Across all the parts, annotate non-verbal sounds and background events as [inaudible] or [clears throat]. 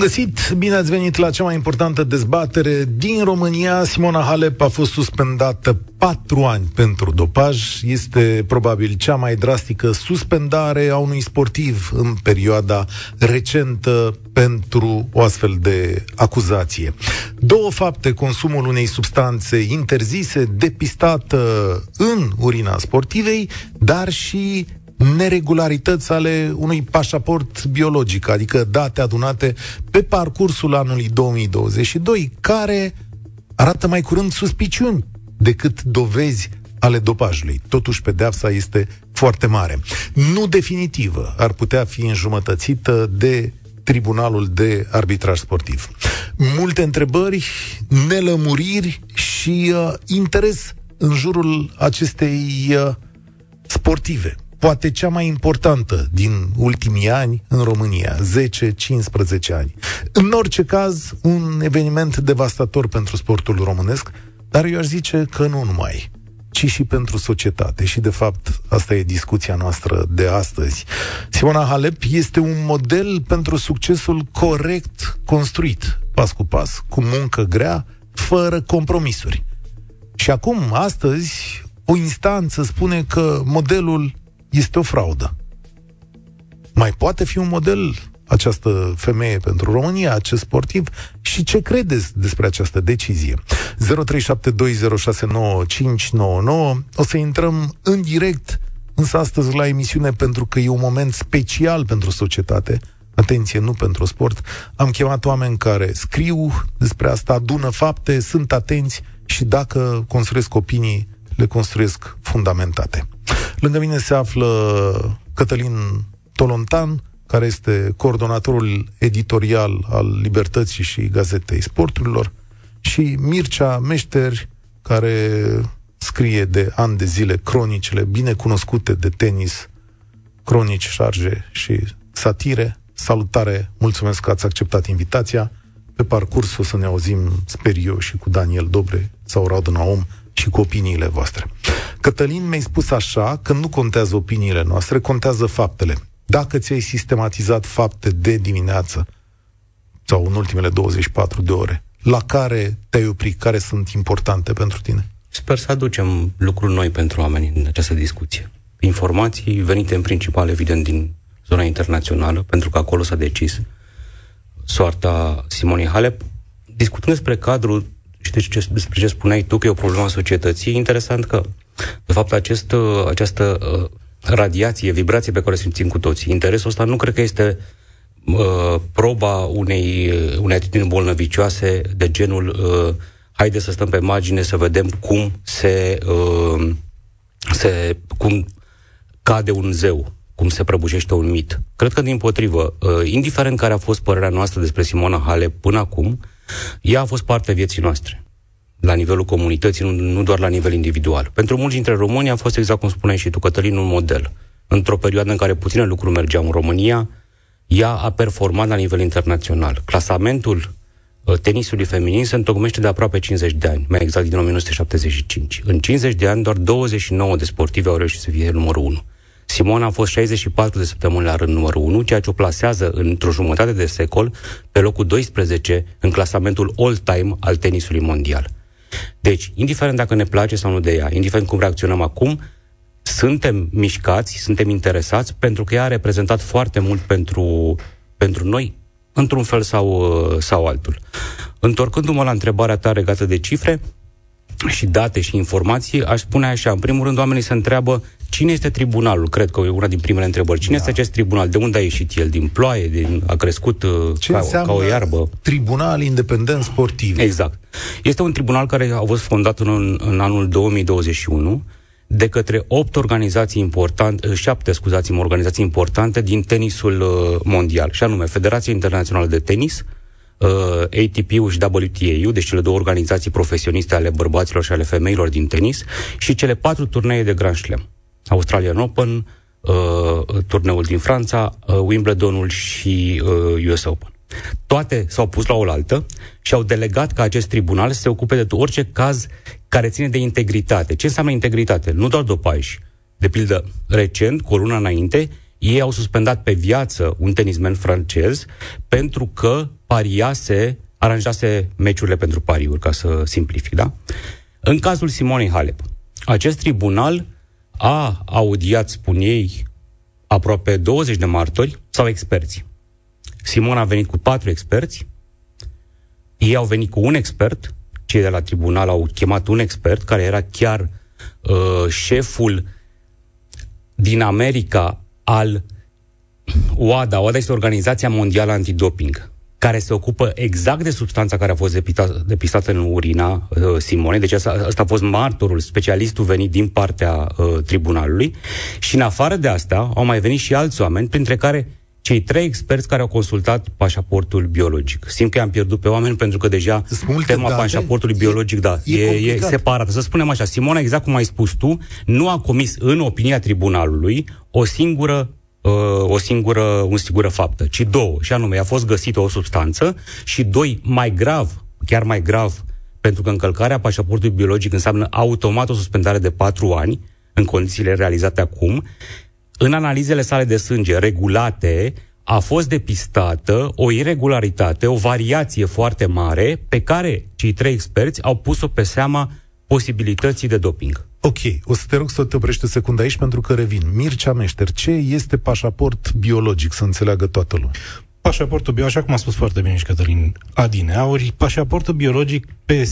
Găsit, bine ați venit la cea mai importantă dezbatere din România. Simona Halep a fost suspendată patru ani pentru dopaj. Este probabil cea mai drastică suspendare a unui sportiv în perioada recentă pentru o astfel de acuzație. Două fapte, consumul unei substanțe interzise, depistată în urina sportivei, dar și neregularități ale unui pașaport biologic, adică date adunate pe parcursul anului 2022, care arată mai curând suspiciuni decât dovezi ale dopajului. Totuși, pedeapsa este foarte mare. Nu definitivă, ar putea fi înjumătățită de Tribunalul de Arbitraj Sportiv. Multe întrebări, nelămuriri și uh, interes în jurul acestei uh, sportive poate cea mai importantă din ultimii ani în România, 10-15 ani. În orice caz, un eveniment devastator pentru sportul românesc, dar eu aș zice că nu numai, ci și pentru societate. Și, de fapt, asta e discuția noastră de astăzi. Simona Halep este un model pentru succesul corect construit, pas cu pas, cu muncă grea, fără compromisuri. Și acum, astăzi, o instanță spune că modelul este o fraudă. Mai poate fi un model această femeie pentru România, acest sportiv și ce credeți despre această decizie. 0372069599 O să intrăm în direct, însă astăzi la emisiune pentru că e un moment special pentru societate. Atenție, nu pentru sport. Am chemat oameni care scriu despre asta, adună fapte, sunt atenți și dacă construiesc opinii, le construiesc fundamentate. Lângă mine se află Cătălin Tolontan, care este coordonatorul editorial al Libertății și Gazetei Sporturilor, și Mircea Meșter, care scrie de ani de zile cronicile bine cunoscute de tenis, cronici, șarge și satire. Salutare, mulțumesc că ați acceptat invitația. Pe parcurs o să ne auzim, sper eu, și cu Daniel Dobre sau Radu Naum și cu opiniile voastre. Cătălin mi-ai spus așa că nu contează opiniile noastre, contează faptele. Dacă ți-ai sistematizat fapte de dimineață sau în ultimele 24 de ore, la care te-ai oprit, care sunt importante pentru tine? Sper să aducem lucruri noi pentru oameni în această discuție. Informații venite în principal, evident, din zona internațională, pentru că acolo s-a decis soarta Simonei Halep. Discutând despre cadrul și de ce, despre ce spuneai tu, că e o problemă a societății, e interesant că, de fapt, acest, această uh, radiație, vibrație pe care o simțim cu toții, interesul ăsta nu cred că este uh, proba unei, unei atitudini bolnăvicioase de genul uh, haide să stăm pe margine să vedem cum se, uh, se cum cade un zeu, cum se prăbușește un mit. Cred că, din potrivă, uh, indiferent care a fost părerea noastră despre Simona Hale până acum, ea a fost parte a vieții noastre la nivelul comunității, nu, nu doar la nivel individual. Pentru mulți dintre români a fost, exact cum spuneai și tu, Cătălin, un model. Într-o perioadă în care puține lucruri mergeau în România, ea a performat la nivel internațional. Clasamentul uh, tenisului feminin se întocmește de aproape 50 de ani, mai exact din 1975. În 50 de ani, doar 29 de sportivi au reușit să fie numărul 1. Simona a fost 64 de săptămâni la rând numărul 1, ceea ce o plasează într-o jumătate de secol pe locul 12 în clasamentul all-time al tenisului mondial. Deci, indiferent dacă ne place sau nu de ea, indiferent cum reacționăm acum, suntem mișcați, suntem interesați, pentru că ea a reprezentat foarte mult pentru, pentru noi, într-un fel sau, sau altul. Întorcându-mă la întrebarea ta legată de cifre și date și informații, aș spune așa, în primul rând oamenii se întreabă Cine este tribunalul? Cred că e una din primele întrebări. Cine da. este acest tribunal? De unde a ieșit el? Din ploaie? Din, a crescut uh, Ce ca, ca o iarbă? Tribunal Independent Sportiv. Exact. Este un tribunal care a fost fondat în, în anul 2021 de către opt organizații importante, uh, șapte, scuzați-mă, organizații importante din tenisul uh, mondial, și anume Federația Internațională de Tenis, uh, ATP-ul și WTA-ul, deci cele două organizații profesioniste ale bărbaților și ale femeilor din tenis, și cele patru turnee de Grand Slam. Australian Open, uh, turneul din Franța, uh, Wimbledonul și uh, US Open. Toate s-au pus la oaltă și au delegat ca acest tribunal să se ocupe de orice caz care ține de integritate. Ce înseamnă integritate? Nu doar dopaj. De pildă, recent, cu o lună înainte, ei au suspendat pe viață un tenismen francez pentru că pariase, aranjase meciurile pentru pariuri, ca să simplific, da? În cazul Simonei Halep, acest tribunal a audiat, spun ei, aproape 20 de martori sau experți. Simona a venit cu patru experți, ei au venit cu un expert, cei de la tribunal au chemat un expert care era chiar uh, șeful din America al OADA. OADA este Organizația Mondială Antidoping care se ocupă exact de substanța care a fost depistată, depistată în urina uh, Simone. Deci asta, asta a fost martorul, specialistul venit din partea uh, tribunalului. Și în afară de asta au mai venit și alți oameni, printre care cei trei experți care au consultat pașaportul biologic. Simt că am pierdut pe oameni pentru că deja tema date. pașaportului biologic, da, e, e, e separată. Să spunem așa, Simona, exact cum ai spus tu, nu a comis în opinia tribunalului o singură uh, o singură, un singură faptă, ci două, și anume a fost găsită o substanță și doi, mai grav, chiar mai grav, pentru că încălcarea pașaportului biologic înseamnă automat o suspendare de patru ani, în condițiile realizate acum, în analizele sale de sânge regulate, a fost depistată o irregularitate, o variație foarte mare, pe care cei trei experți au pus-o pe seama posibilității de doping. Ok, o să te rog să te oprești o secundă aici pentru că revin. Mircea Meșter, ce este pașaport biologic, să înțeleagă toată lumea? Pașaportul biologic, așa cum a spus foarte bine și Cătălin Adineauri, pașaportul biologic, pe,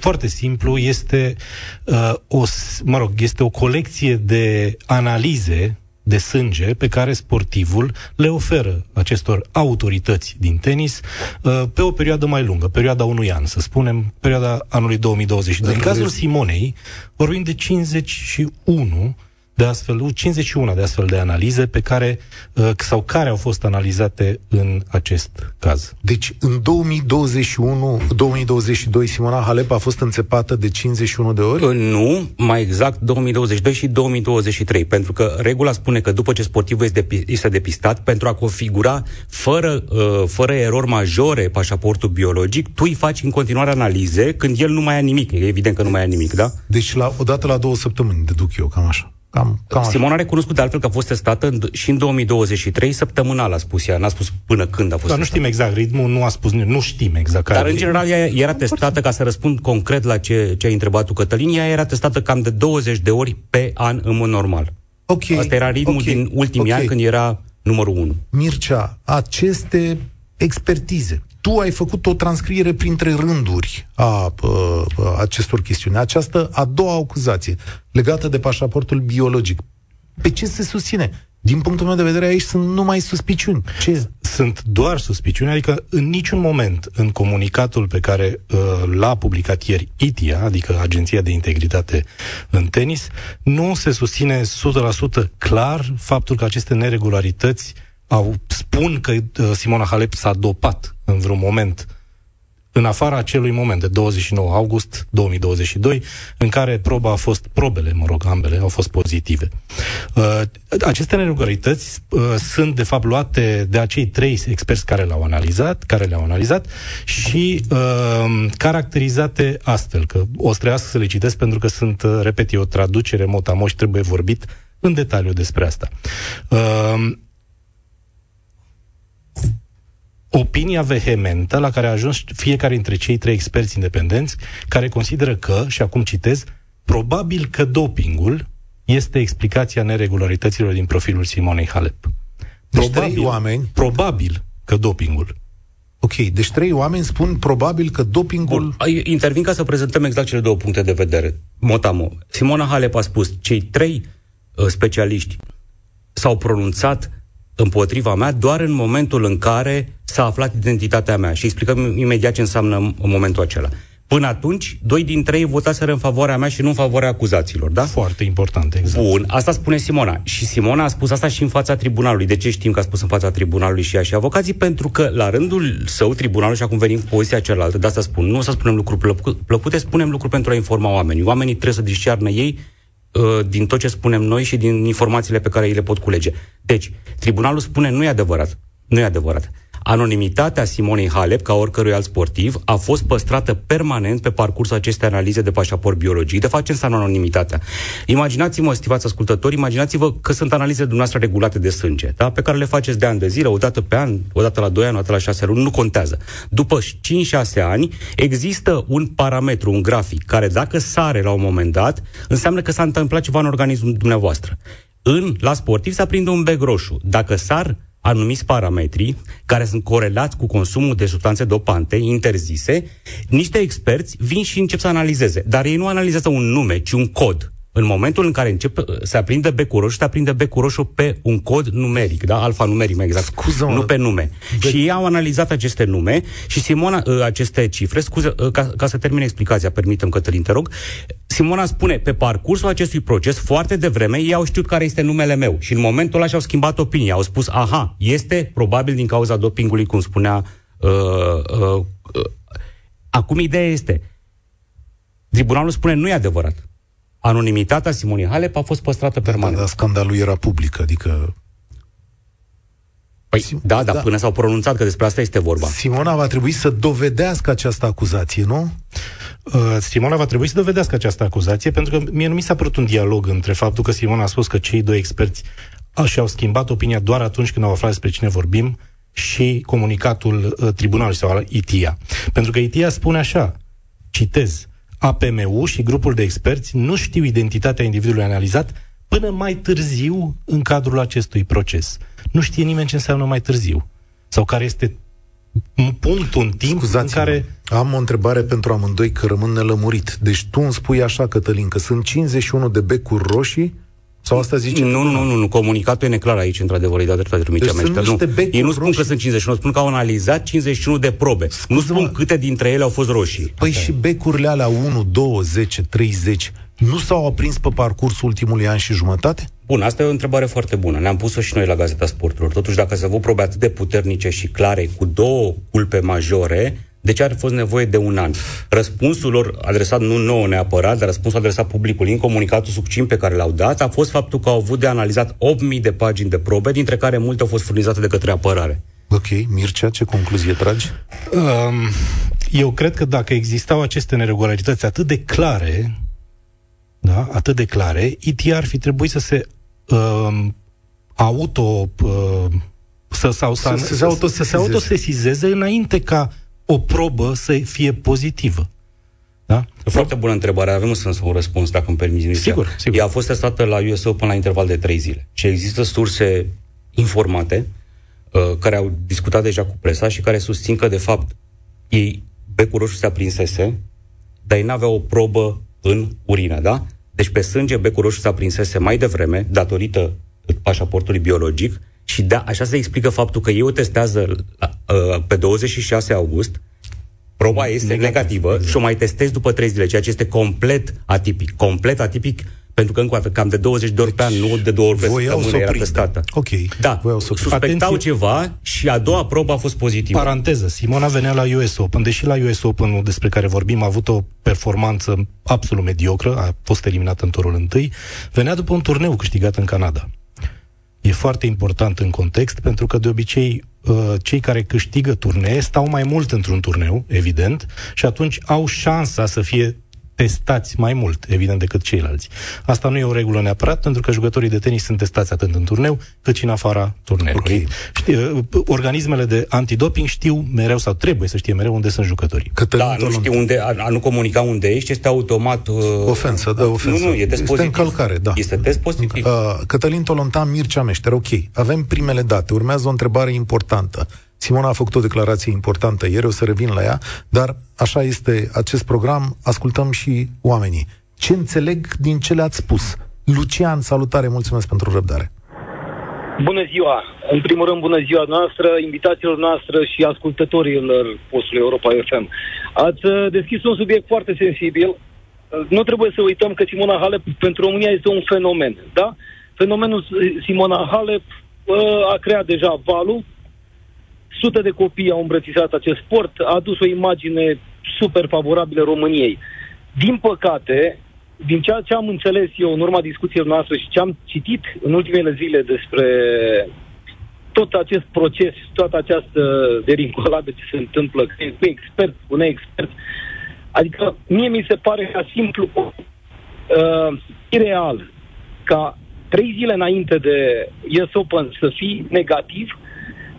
foarte simplu, este, uh, o, mă rog, este o colecție de analize de sânge pe care sportivul le oferă acestor autorități din tenis uh, pe o perioadă mai lungă, perioada unui an, să spunem, perioada anului 2022. În cazul Simonei, vorbim de 51 de astfel, 51 de astfel de analize pe care, uh, sau care au fost analizate în acest caz. Deci, în 2021, 2022, Simona Halep a fost înțepată de 51 de ori? Uh, nu, mai exact 2022 și 2023, pentru că regula spune că după ce sportivul este, este depistat, pentru a configura fără, uh, fără erori majore pașaportul biologic, tu îi faci în continuare analize când el nu mai a nimic. E evident că nu mai a nimic, da? Deci, la, odată la două săptămâni, deduc eu, cam așa. Cam, cam Simona a recunoscut de altfel că a fost testată în, și în 2023, săptămânal a spus ea, n-a spus până când a fost Dar nu știm exact ritmul, nu a spus, nu știm exact care Dar în general ea era testată, ca să răspund concret la ce, ce ai întrebat tu, Cătălin, ea era testată cam de 20 de ori pe an în mod normal. Okay, Asta era ritmul okay, din ultimii okay. ani când era numărul 1. Mircea, aceste expertize tu ai făcut o transcriere printre rânduri a, a, a acestor chestiuni. Această a doua acuzație, legată de pașaportul biologic. Pe ce se susține? Din punctul meu de vedere, aici sunt numai suspiciuni. Ce? Sunt doar suspiciuni, adică în niciun moment în comunicatul pe care uh, l-a publicat ieri ITIA, adică Agenția de Integritate în Tenis, nu se susține 100% clar faptul că aceste neregularități au, spun că uh, Simona Halep s-a dopat în vreun moment în afara acelui moment de 29 august 2022, în care proba a fost, probele, mă rog, ambele, au fost pozitive. Uh, aceste neregularități uh, sunt, de fapt, luate de acei trei experți care le-au analizat, care le-au analizat și uh, caracterizate astfel, că o să trebuiască să le citesc pentru că sunt, uh, repet, e o traducere motamoș, trebuie vorbit în detaliu despre asta. Uh, opinia vehementă la care a ajuns fiecare dintre cei trei experți independenți, care consideră că, și acum citez, probabil că dopingul este explicația neregularităților din profilul Simonei Halep. Deci probabil, trei oameni... Probabil că dopingul. Ok, deci trei oameni spun probabil că dopingul... Bun, intervin ca să prezentăm exact cele două puncte de vedere. Motamo. Simona Halep a spus, cei trei uh, specialiști s-au pronunțat împotriva mea doar în momentul în care s-a aflat identitatea mea și explicăm imediat ce înseamnă în momentul acela. Până atunci, doi dintre ei votaseră în favoarea mea și nu în favoarea acuzațiilor, da? Foarte important, exact. Bun, asta spune Simona. Și Simona a spus asta și în fața tribunalului. De ce știm că a spus în fața tribunalului și ea și avocații? Pentru că, la rândul său, tribunalul, și acum venim cu poziția cealaltă, de asta spun, nu o să spunem lucruri plăcute, spunem lucruri pentru a informa oamenii. Oamenii trebuie să discearnă ei uh, din tot ce spunem noi și din informațiile pe care ei le pot culege. Deci, tribunalul spune nu e adevărat. Nu e adevărat. Anonimitatea Simonei Halep, ca oricărui alt sportiv, a fost păstrată permanent pe parcursul acestei analize de pașaport biologic. De fapt, ce înseamnă anonimitatea? Imaginați-vă, stimați ascultători, imaginați-vă că sunt analize dumneavoastră regulate de sânge, da? pe care le faceți de ani de zile, o dată pe an, o dată la 2 ani, o dată la 6 luni, nu contează. După 5-6 ani, există un parametru, un grafic, care dacă sare la un moment dat, înseamnă că s-a întâmplat ceva în organismul dumneavoastră. În, la sportiv se aprinde un bec roșu. Dacă sar anumiți parametri care sunt corelați cu consumul de substanțe dopante interzise, niște experți vin și încep să analizeze. Dar ei nu analizează un nume, ci un cod. În momentul în care începe, se aprinde becul roșu, se aprinde becul roșu pe un cod numeric, da? Alfanumeric, mai exact. Scuză nu pe nume. Be- și ei au analizat aceste nume și Simona, ă, aceste cifre, scuze, ă, ca, ca să termin explicația, permitem, Cătălin, te rog, Simona spune, pe parcursul acestui proces, foarte devreme, ei au știut care este numele meu și în momentul ăla și-au schimbat opinia. Au spus, aha, este probabil din cauza dopingului, cum spunea uh, uh, uh. Acum ideea este, tribunalul spune, nu e adevărat anonimitatea Simonii Halep a fost păstrată permanent. Da, dar scandalul era public, adică... Păi, da, dar da. până s-au pronunțat că despre asta este vorba. Simona va trebui să dovedească această acuzație, nu? Uh, Simona va trebui să dovedească această acuzație, pentru că mie nu mi s-a părut un dialog între faptul că Simona a spus că cei doi experți și-au schimbat opinia doar atunci când au aflat despre cine vorbim și comunicatul uh, tribunalului sau al ITIA. Pentru că ITIA spune așa, citez, APMU și grupul de experți nu știu identitatea individului analizat până mai târziu în cadrul acestui proces. Nu știe nimeni ce înseamnă mai târziu sau care este un punct, un timp în care... Am o întrebare pentru amândoi că rămân nelămurit. Deci tu îmi spui așa, Cătălin, că sunt 51 de becuri roșii sau asta zice? Nu, nu, nu, nu, comunicatul e neclar aici, într-adevăr, e dat dreptate deci mea. Nu, ei nu spun roșii. că sunt 51, spun că au analizat 51 de probe. Scuze, nu spun mă. câte dintre ele au fost roșii. Păi Asta și becurile alea 1, 2, 10, 30 nu s-au aprins pe parcursul ultimului an și jumătate? Bun, asta e o întrebare foarte bună. Ne-am pus-o și noi la Gazeta Sporturilor. Totuși, dacă se văd probe atât de puternice și clare, cu două culpe majore, de ce ar fost nevoie de un an? Răspunsul lor, adresat nu nouă neapărat, dar răspunsul adresat publicului în comunicatul succint pe care l-au dat, a fost faptul că au avut de analizat 8.000 de pagini de probe, dintre care multe au fost furnizate de către apărare. Ok, Mircea, ce concluzie tragi? Um, eu cred că dacă existau aceste neregularități atât de clare, da, atât de clare, IT ar fi trebuit să se um, auto... Uh, să, sau, să, să, să, se autosesizeze. să se autosesizeze înainte ca o probă să fie pozitivă. Da? Foarte bună întrebare. Avem însă un răspuns, dacă îmi permiți. Sigur, sigur. Ea a fost testată la USO până la interval de 3 zile. Și există surse informate uh, care au discutat deja cu presa și care susțin că, de fapt, ei, becul roșu se aprinsese, dar ei n-aveau o probă în urină, da? Deci pe sânge becul roșu se aprinsese mai devreme, datorită pașaportului biologic, și da, așa se explică faptul că ei o testează uh, pe 26 august, proba este Negativ. negativă exact. și o mai testezi după 3 zile, ceea ce este complet atipic. Complet atipic pentru că încă o dată, cam de 20 de ori deci, pe an, nu de două ori pe săptămână era testată. Ok. Da, suspectau Atenție. ceva și a doua probă a fost pozitivă. Paranteză, Simona venea la US Open, deși la US Open despre care vorbim a avut o performanță absolut mediocră, a fost eliminată în turul întâi, venea după un turneu câștigat în Canada e foarte important în context, pentru că de obicei uh, cei care câștigă turnee stau mai mult într-un turneu, evident, și atunci au șansa să fie testați mai mult, evident, decât ceilalți. Asta nu e o regulă neapărat, pentru că jucătorii de tenis sunt testați atât în turneu, cât și în afara turneului. Okay. Știi, uh, organismele de antidoping știu mereu, sau trebuie să știe mereu, unde sunt jucătorii. Cătălin da, nu știu unde, a, a nu comunica unde ești, este automat... Uh, ofensă, da, ofensă. Nu, nu, e test este pozitiv. încălcare, da. Este test pozitiv. Uh, Cătălin Tolontan, Mircea Meșter, ok. Avem primele date, urmează o întrebare importantă. Simona a făcut o declarație importantă ieri, o să revin la ea, dar așa este acest program, ascultăm și oamenii. Ce înțeleg din ce le-ați spus? Lucian, salutare, mulțumesc pentru răbdare. Bună ziua! În primul rând, bună ziua noastră, invitațiilor noastre și ascultătorilor postului Europa FM. Ați uh, deschis un subiect foarte sensibil. Uh, nu trebuie să uităm că Simona Halep pentru România este un fenomen, da? Fenomenul Simona Halep uh, a creat deja valul, Sute de copii au îmbrățișat acest sport, a adus o imagine super favorabilă României. Din păcate, din ceea ce am înțeles eu în urma discuției noastre și ce am citit în ultimele zile despre tot acest proces, toată această derincolată ce se întâmplă cu expert, cu neexpert, adică mie mi se pare ca simplu uh, ireal ca trei zile înainte de US Open să fii negativ,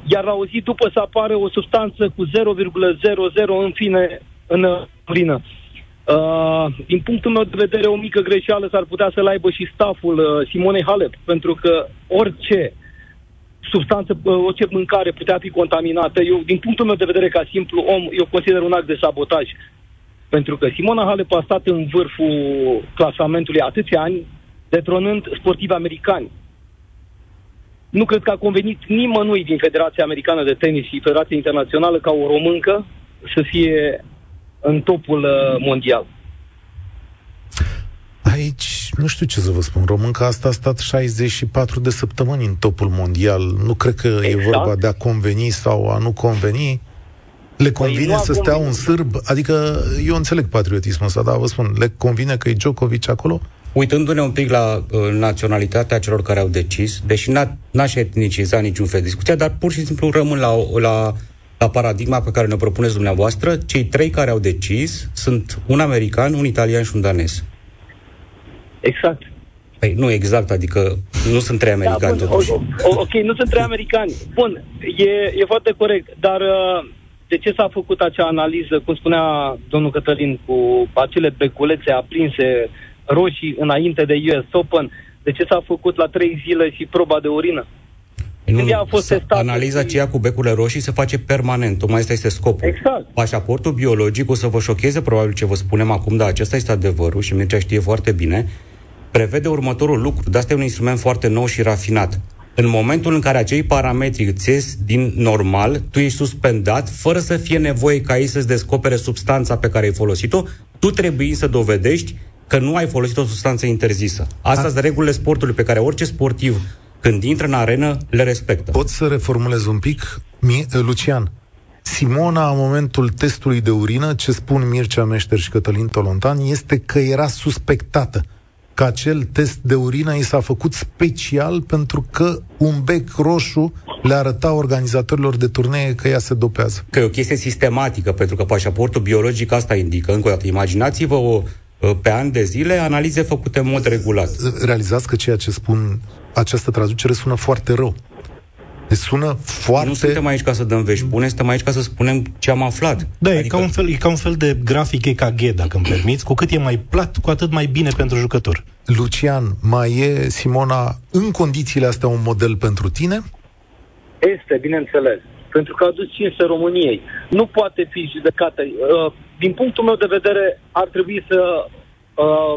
iar la o zi după să apară o substanță cu 0,00 în fine în urină. Uh, din punctul meu de vedere, o mică greșeală s-ar putea să-l aibă și staful uh, Simone Halep, pentru că orice substanță, uh, orice mâncare putea fi contaminată. Eu, din punctul meu de vedere, ca simplu om, eu consider un act de sabotaj. Pentru că Simona Halep a stat în vârful clasamentului atâția ani, detronând sportivi americani. Nu cred că a convenit nimănui din Federația Americană de Tenis și Federația Internațională ca o româncă să fie în topul uh, mondial. Aici, nu știu ce să vă spun, românca asta a stat 64 de săptămâni în topul mondial. Nu cred că exact. e vorba de a conveni sau a nu conveni. Le păi convine păi să stea un sârb? Adică eu înțeleg patriotismul ăsta, dar vă spun, le convine că e Djokovic acolo? Uitându-ne un pic la uh, naționalitatea celor care au decis, deși n-a, n-aș etniciza niciun fel de discuția, dar pur și simplu rămân la, la, la paradigma pe care ne propuneți dumneavoastră, cei trei care au decis sunt un american, un italian și un danez. Exact. Păi nu exact, adică nu sunt trei da, americani da, bun, totuși. Ok, nu sunt trei americani. Bun, e, e foarte corect, dar uh, de ce s-a făcut acea analiză, cum spunea domnul Cătălin, cu acele beculețe aprinse roșii înainte de US Open, de ce s-a făcut la trei zile și proba de urină? Nu, a fost testat analiza și... aceea cu becurile roșii se face permanent, tocmai asta este scopul. Exact. Pașaportul biologic o să vă șocheze probabil ce vă spunem acum, dar acesta este adevărul și Mircea știe foarte bine, prevede următorul lucru, dar asta e un instrument foarte nou și rafinat. În momentul în care acei parametri îți ies din normal, tu ești suspendat, fără să fie nevoie ca ei să-ți descopere substanța pe care ai folosit-o, tu trebuie să dovedești că nu ai folosit o substanță interzisă. Asta sunt regulile sportului pe care orice sportiv, când intră în arenă, le respectă. Pot să reformulez un pic? Mie, Lucian, Simona, în momentul testului de urină, ce spun Mircea Meșter și Cătălin Tolontan, este că era suspectată că acel test de urină i s-a făcut special pentru că un bec roșu le arăta organizatorilor de turnee că ea se dopează. Că e o chestie sistematică, pentru că pașaportul biologic asta indică. Încă o dată, imaginați-vă o, pe ani de zile analize făcute în mod regulat. Realizați că ceea ce spun această traducere sună foarte rău. Deci sună foarte... Nu suntem aici ca să dăm vești bune, suntem aici ca să spunem ce am aflat. Da, adică... e, ca un fel, e ca un fel de grafic EKG, dacă îmi permiți. Cu cât e mai plat, cu atât mai bine pentru jucător. Lucian, mai e, Simona, în condițiile astea un model pentru tine? Este, bineînțeles. Pentru că a adus cinste României. Nu poate fi judecată. Uh, din punctul meu de vedere, ar trebui să uh,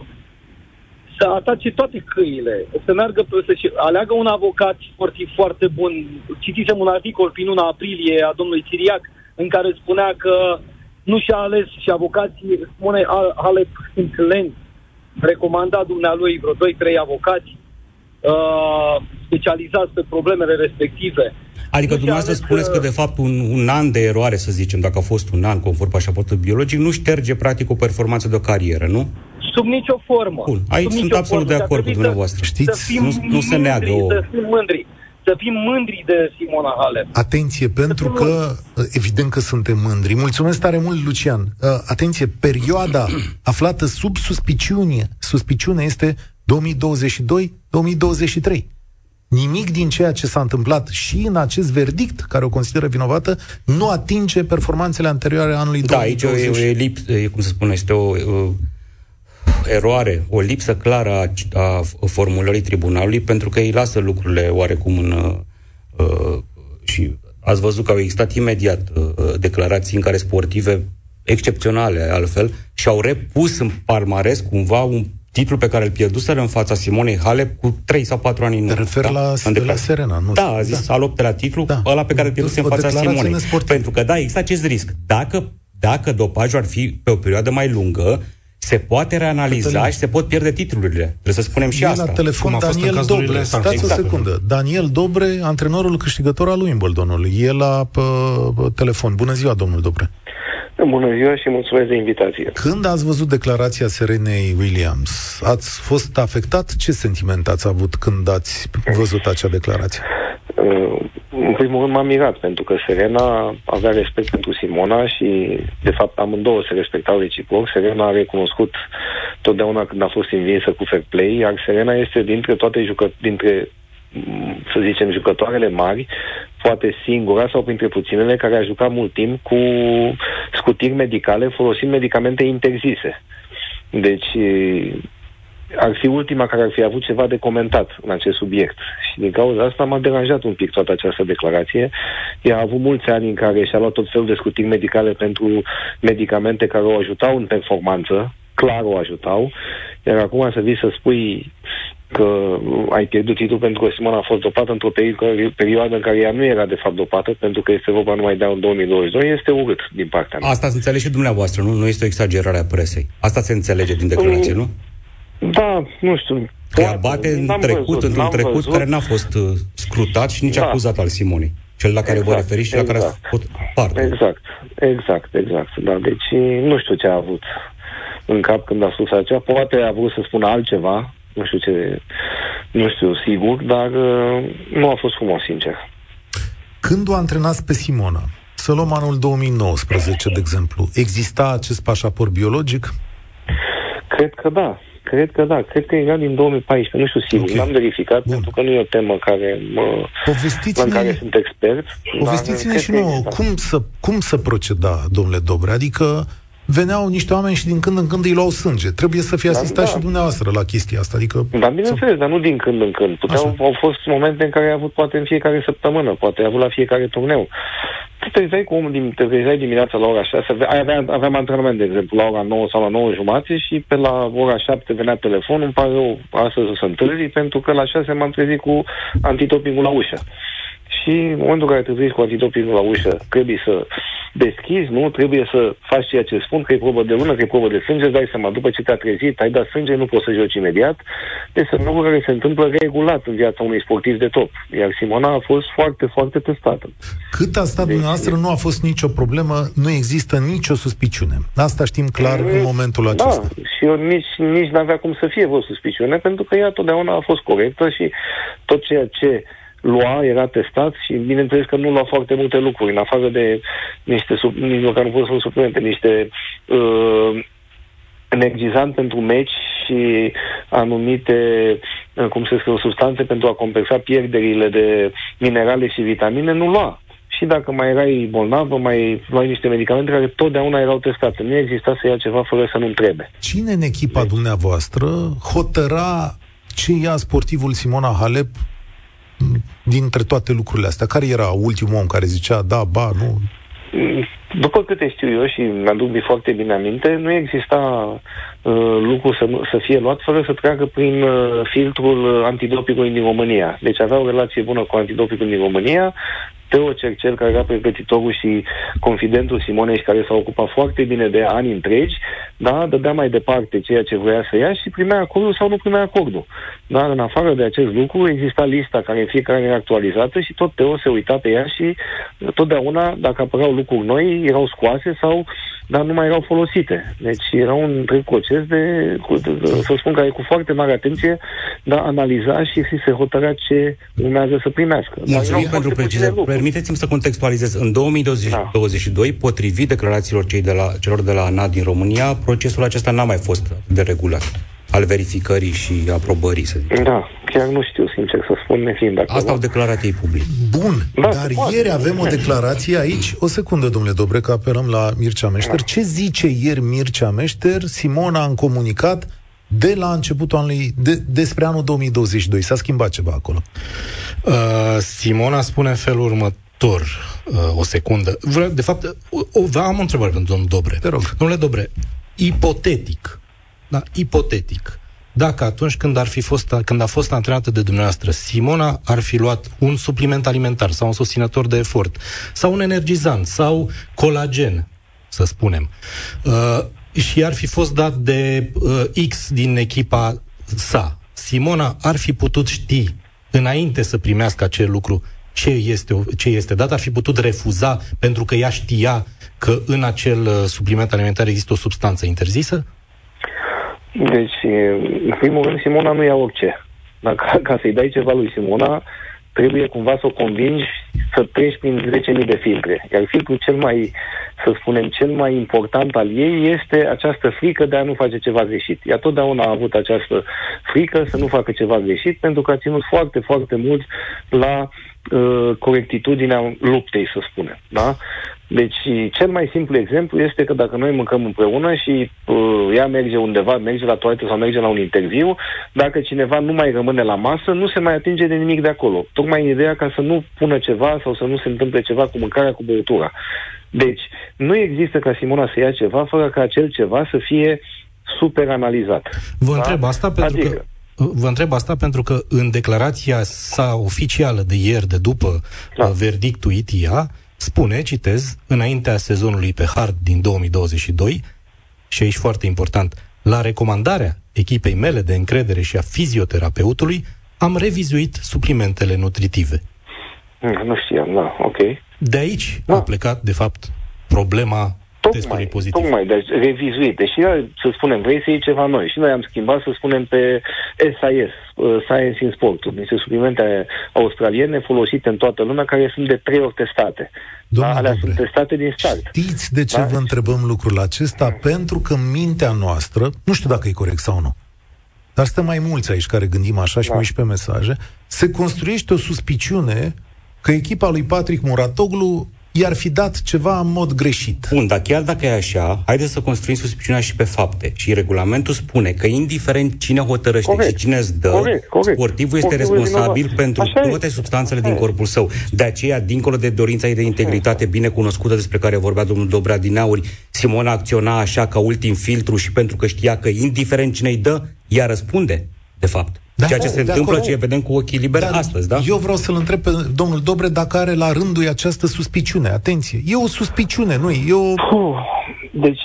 să atace toate căile, să meargă să-și aleagă un avocat sportiv foarte bun. Citisem un articol prin luna aprilie a domnului Siriac în care spunea că nu și-a ales și avocații, spune Alep sunt lent, recomanda dumnealui vreo 2-3 avocați uh, specializați pe problemele respective. Adică nu dumneavoastră spuneți că, de fapt, un, un an de eroare, să zicem, dacă a fost un an conform pașaportului biologic, nu șterge, practic, o performanță de o carieră, nu? Sub nicio formă. Bun. Aici sunt absolut formă. de acord cu dumneavoastră. Știți? Să fim nu, nu se neagă o... Să fim mândri să fim mândri de Simona Halep. Atenție, pentru că, evident că suntem mândri. Mulțumesc tare mult, Lucian. Uh, atenție, perioada [clears throat] aflată sub suspiciune, suspiciune este 2022-2023. Nimic din ceea ce s-a întâmplat și în acest verdict, care o consideră vinovată, nu atinge performanțele anterioare anului da, 2020. Da, aici e, e, lip, e, cum se spune, este o, o eroare, o lipsă clară a, a formulării tribunalului, pentru că îi lasă lucrurile oarecum în... Uh, și ați văzut că au existat imediat uh, declarații în care sportive excepționale, altfel, și-au repus în palmares cumva un titlu pe care îl pierduseră în fața Simonei Halep cu 3 sau 4 ani în Te refer da? la, la Serena, nu? Da, a zis da. al optelea titlu, da. ăla pe care îl pierduse în fața Simonei. Pentru că, da, există acest risc. Dacă, dacă dopajul ar fi pe o perioadă mai lungă, se poate reanaliza Cătălin. și se pot pierde titlurile. Trebuie să spunem și e asta. la telefon Daniel Dobre. Stați exact. o secundă. Daniel Dobre, antrenorul câștigător al Wimbledonului. E la pă, telefon. Bună ziua, domnul Dobre. Bună ziua și mulțumesc de invitație. Când ați văzut declarația Serenei Williams, ați fost afectat? Ce sentiment ați avut când ați văzut acea declarație? Uh, primul rând m-am mirat, pentru că Serena avea respect pentru Simona și, de fapt, amândouă se respectau reciproc. Serena a recunoscut totdeauna când a fost învinsă cu fair play, iar Serena este dintre toate jucă- dintre să zicem, jucătoarele mari, poate singura sau printre puținele care a jucat mult timp cu scutiri medicale folosind medicamente interzise. Deci ar fi ultima care ar fi avut ceva de comentat în acest subiect. Și din cauza asta m-a deranjat un pic toată această declarație. Ea a avut mulți ani în care și-a luat tot felul de scutiri medicale pentru medicamente care o ajutau în performanță, clar o ajutau, iar acum să vii să spui că ai pierdut titlul pentru că Simona a fost dopată într-o perioadă în care ea nu era de fapt dopată, pentru că este vorba numai de anul 2022, este urât din partea mea. Asta se înțelege și dumneavoastră, nu? Nu este o exagerare a presei. Asta se înțelege din declarație, nu? Da, nu știu. Că ea bate în trecut, într-un trecut văzut. care n-a fost uh, scrutat și nici Da. acuzat al Simonei. Cel la care vă Exact, referiți și la care exact. ați făcut parte. Exact, exact, exact. Da, deci nu știu ce a avut în cap când a spus aceea. Poate a vrut să spună altceva, nu știu ce, nu știu sigur, dar uh, nu a fost frumos, sincer. Când o antrenați pe Simona, să luăm anul 2019, de exemplu, exista acest pașaport biologic? Cred că da. Cred că da. Cred că era din 2014. Nu știu sigur. Ok. N-am verificat Bun. pentru că nu e o temă care mă, în care Povestiți-ne, sunt expert. povestiți-ne dar și cred că nouă, exista. cum să, cum să proceda, domnule Dobre? Adică veneau niște oameni și din când în când îi luau sânge. Trebuie să fie Da, asistat da. și dumneavoastră la chestia asta. Adică Da, bineînțeles, dar nu din când în când. Puteau, Așa. au fost momente în care ai avut poate în fiecare săptămână, poate ai avut la fiecare turneu. Tu te trezeai cu omul, din, te trezeai dimineața la ora 6, ave- avea, aveam antrenament, de exemplu, la ora 9 sau la 9 jumate și pe la ora 7 venea telefonul, îmi pare rău, astăzi o să întârzi, pentru că la 6 m-am trezit cu antidopingul la ușă. Și în momentul în care te trezești cu antidopingul la ușă, trebuie să deschizi, nu? Trebuie să faci ceea ce spun, că e probă de lună, că e probă de sânge, îți dai seama, după ce te-a trezit, ai dat sânge, nu poți să joci imediat. Deci sunt lucruri care se întâmplă regulat în viața unui sportiv de top. Iar Simona a fost foarte, foarte testată. cât a stat Deci- dumneavoastră nu a fost nicio problemă, nu există nicio suspiciune. Asta știm clar în momentul acesta. Da, și eu nici, nici n-avea cum să fie vreo suspiciune, pentru că ea totdeauna a fost corectă și tot ceea ce lua era testat și bineînțeles că nu lua foarte multe lucruri, în afară de niște, sub, nici măcar nu pot să spun suplimente, niște uh, energizant pentru meci și anumite, uh, cum se spune, substanțe pentru a compensa pierderile de minerale și vitamine, nu lua. Și dacă mai erai bolnavă, mai luai niște medicamente care totdeauna erau testate. Nu exista să ia ceva fără să nu întrebe. Cine în echipa Deci- dumneavoastră hotăra ce ia sportivul Simona Halep m, dintre toate lucrurile astea? Care era ultimul om care zicea da, ba, nu? După câte știu eu și mi-aduc de foarte bine aminte, nu exista uh, lucru să, nu- să fie luat fără să treacă prin uh, filtrul uh, antidopingului din România. Deci avea o relație bună cu antidopingul din România, Teo Cercel, care era pregătitorul și confidentul Simonei și care s-a ocupat foarte bine de ani întregi, da, dădea mai departe ceea ce vrea să ia și primea acordul sau nu primea acordul. Dar în afară de acest lucru exista lista care în fiecare era actualizată și tot Teo se uita pe ea și totdeauna, dacă apăreau lucruri noi, erau scoase sau dar nu mai erau folosite. Deci era un întreg proces de, cu, de, de, să spun, care cu foarte mare atenție, dar analiza și si se hotărea ce urmează să primească. Dar erau Mulțumim foarte pentru puține precizare. lucruri. Permiteți-mi să contextualizez. În 2022, Da. potrivit declarațiilor cei de la, celor de la ANA din România, procesul acesta n-a mai fost de regulat al verificării și aprobării, să zic. Da, chiar nu știu, sincer să spun, nefiind acolo. Asta au declarat ei public. Bun, Da, dar se poate. ieri avem o declarație aici. O secundă, domnule Dobre, că apelăm la Mircea Meșter. Ce zice ieri Mircea Meșter? Simona a comunicat de la începutul anului, de, despre anul 2022. S-a schimbat ceva acolo. Uh, Simona spune în felul următor, uh, o secundă. Vreau, de fapt, o, o, am o întrebare pentru domnul Dobre. Te rog. Domnule Dobre, ipotetic, da, ipotetic, dacă atunci când ar fi fost, când a fost antrenată de dumneavoastră, Simona ar fi luat un supliment alimentar sau un susținător de efort, sau un energizant, sau colagen, să spunem, uh, și ar fi fost dat de uh, X din echipa sa, Simona ar fi putut ști înainte să primească acel lucru ce este, ce este dat, ar fi putut refuza pentru că ea știa că în acel uh, supliment alimentar există o substanță interzisă? Deci, în primul rând, Simona nu ia orice. Dacă, ca să-i dai ceva lui Simona, trebuie cumva să o convingi să treci prin 10.000 de filtre. Iar filtrul cel mai, să spunem, cel mai important al ei este această frică de a nu face ceva greșit. Ea totdeauna a avut această frică să nu facă ceva greșit pentru că a ținut foarte, foarte mult la uh, corectitudinea luptei, să spunem. Da? Deci, cel mai simplu exemplu este că dacă noi mâncăm împreună și uh, ea merge undeva, merge la toaletă sau merge la un interviu, dacă cineva nu mai rămâne la masă, nu se mai atinge de nimic de acolo. Tocmai în ideea ca să nu pună ceva sau să nu se întâmple ceva cu mâncarea, cu băutura. Deci, nu există ca Simona să ia ceva fără ca acel ceva să fie super analizat. Vă da? întreb asta pentru adică... că Vă întreb asta pentru că în declarația sa oficială de ieri, de după da. verdictul ITIA, spune, citez, înaintea sezonului pe hard din 2022, și aici foarte important, la recomandarea echipei mele de încredere și a fizioterapeutului, am revizuit suplimentele nutritive. Mm, nu știam, da, ok. De aici da. a plecat, de fapt, problema tocmai, pozitiv. Tocmai, deci revizuit. Deși, să spunem, vrei să iei ceva noi. Și noi am schimbat, să spunem, pe SIS, uh, Science in Sport, niște suplimente australiene folosite în toată lumea, care sunt de trei ori testate. Domnul da, alea Dobre, sunt testate din start. Știți de ce da? vă întrebăm lucrul acesta? Pentru că mintea noastră, nu știu dacă e corect sau nu, dar suntem mai mulți aici care gândim așa și da. mă pe mesaje, se construiește o suspiciune că echipa lui Patrick Muratoglu i-ar fi dat ceva în mod greșit. Bun, dar chiar dacă e așa, haideți să construim suspiciunea și pe fapte. Și regulamentul spune că indiferent cine hotărăște corect. și cine îți dă, corect, corect. sportivul este corect, responsabil pentru așa toate substanțele din corpul său. De aceea, dincolo de dorința ei de integritate bine cunoscută despre care vorbea domnul Dobrea din Auri, Simona acționa așa ca ultim filtru și pentru că știa că indiferent cine îi dă, ea răspunde, de fapt. Da, Ceea ce se întâmplă, acolo, ce vedem cu ochii liberi dar astăzi, da? Eu vreau să-l întreb pe domnul Dobre dacă are la rândul această suspiciune. Atenție, e o suspiciune, nu e o... Deci,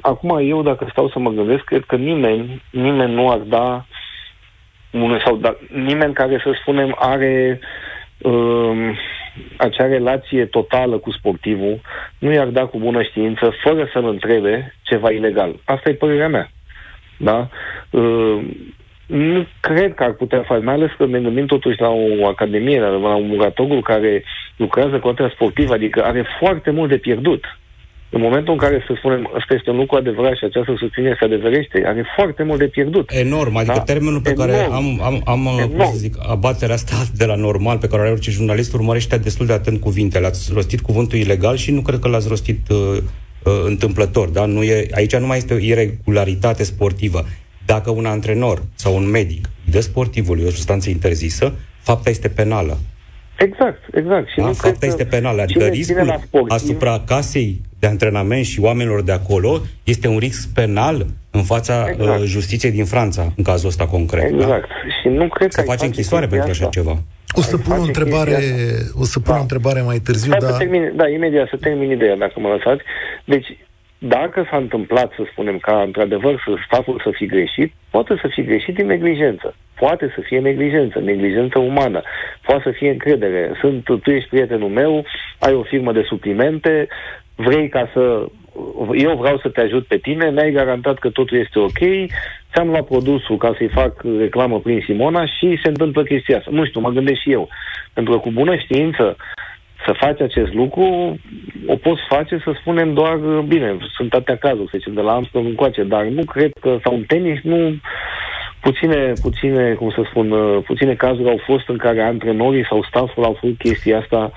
acum eu, dacă stau să mă gândesc, cred că nimeni, nimeni nu ar da unul sau da, nimeni care, să spunem, are um, acea relație totală cu sportivul, nu i-ar da cu bună știință, fără să-l întrebe ceva ilegal. Asta e părerea mea. Da? Uh, nu cred că ar putea face, mai ales că ne gândim totuși la o academie, la, la un muratoglu care lucrează cu altă sportivă, adică are foarte mult de pierdut. În momentul în care, să spunem, ăsta este un lucru adevărat și această susținere se adeverește, are foarte mult de pierdut. Enorm, adică da? termenul pe Enorm. care am, am, am cum să zic, abaterea asta de la normal, pe care are orice jurnalist, urmărește destul de atent cuvintele. Ați rostit cuvântul ilegal și nu cred că l-ați rostit uh, uh, întâmplător, da? Nu e, aici nu mai este o irregularitate sportivă. Dacă un antrenor sau un medic dă sportivului o substanță interzisă, fapta este penală. Exact, exact. Și da? Fapta este penală. Adică cine, riscul cine asupra casei de antrenament și oamenilor de acolo este un risc penal în fața exact. uh, justiției din Franța, în cazul ăsta concret. Da? Exact. Da? Și nu cred să că face închisoare pentru așa ceva. O să pun o întrebare, o să pun da. o întrebare mai târziu, dar... Termin, da, imediat să termin ideea, dacă mă lăsați. Deci, dacă s-a întâmplat, să spunem, ca într-adevăr să statul să fi greșit, poate să fie greșit din neglijență. Poate să fie neglijență, neglijență umană. Poate să fie încredere. Sunt, tu ești prietenul meu, ai o firmă de suplimente, vrei ca să... Eu vreau să te ajut pe tine, mi-ai garantat că totul este ok, ți-am luat produsul ca să-i fac reclamă prin Simona și se întâmplă chestia asta. Nu știu, mă gândesc și eu. Pentru că cu bună știință, să faci acest lucru, o poți face, să spunem, doar, bine, sunt atâtea cazuri, să zicem, de la Amsterdam încoace, dar nu cred că, sau în tenis, nu, puține, puține, cum să spun, puține cazuri au fost în care antrenorii sau stafful au făcut chestia asta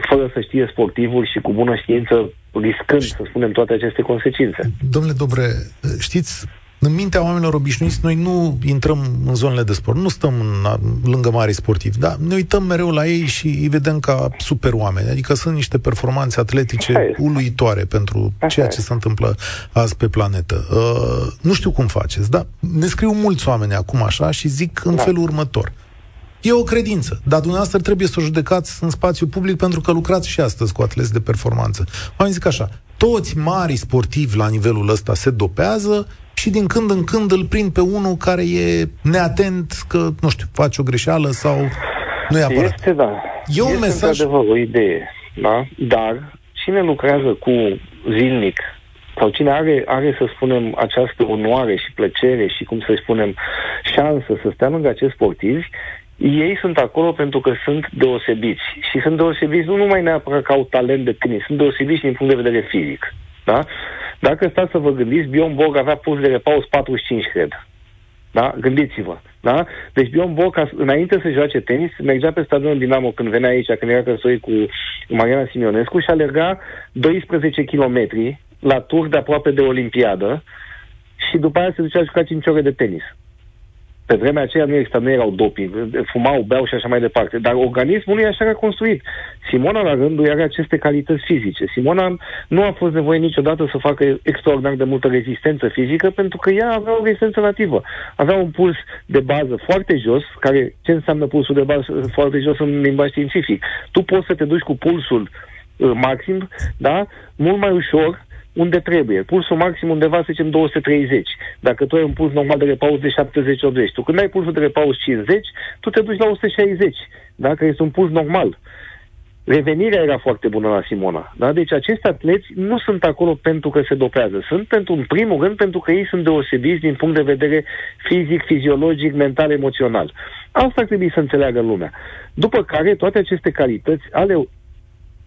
fără să știe sportivul și cu bună știință, riscând, să spunem, toate aceste consecințe. Domnule Dobre, știți, în mintea oamenilor obișnuiți, noi nu intrăm în zonele de sport, nu stăm în, lângă mari sportivi, dar ne uităm mereu la ei și îi vedem ca super oameni. Adică sunt niște performanțe atletice uluitoare pentru Așa ceea ce se întâmplă azi pe planetă. Uh, nu știu cum faceți, dar ne scriu mulți oameni acum așa și zic în da. felul următor. E o credință, dar dumneavoastră trebuie să o judecați în spațiu public pentru că lucrați și astăzi cu atleți de performanță. Oamenii zic așa, toți mari sportivi la nivelul ăsta se dopează și din când în când îl prind pe unul care e neatent că, nu știu, face o greșeală sau nu e aparat. Este, da. E un este mesaj... adevăr o idee, da? Dar cine lucrează cu zilnic sau cine are, are, să spunem, această onoare și plăcere și, cum să spunem, șansă să stea lângă acești sportivi, Ei sunt acolo pentru că sunt deosebiți. Și sunt deosebiți nu numai neapărat ca au talent de tenis, sunt deosebiți din punct de vedere fizic. Da? Dacă stați să vă gândiți, Bjorn Borg avea puls de repaus 45, cred. Da? Gândiți-vă. Da? Deci Bjorn Borg, înainte să joace tenis, mergea pe stadionul Dinamo când venea aici, când era căsătorit cu Mariana Simionescu și alerga 12 km la tur de aproape de Olimpiadă și după aia se ducea a juca 5 ore de tenis. Pe vremea aceea nu exista, nu erau doping, fumau, beau și așa mai departe. Dar organismul nu e așa reconstruit. Simona, la rândul, are aceste calități fizice. Simona nu a fost nevoie niciodată să facă extraordinar de multă rezistență fizică, pentru că ea avea o rezistență nativă. Avea un puls de bază foarte jos, care ce înseamnă pulsul de bază foarte jos în limbaj științific? Tu poți să te duci cu pulsul uh, maxim, da? Mult mai ușor unde trebuie. Pulsul maxim undeva, să zicem, 230. Dacă tu ai un puls normal de repaus de 70-80, tu când ai pulsul de repaus 50, tu te duci la 160, da? că este un puls normal. Revenirea era foarte bună la Simona. Da? Deci acești atleți nu sunt acolo pentru că se dopează. Sunt pentru, în primul rând, pentru că ei sunt deosebiți din punct de vedere fizic, fiziologic, mental, emoțional. Asta ar trebui să înțeleagă lumea. După care toate aceste calități ale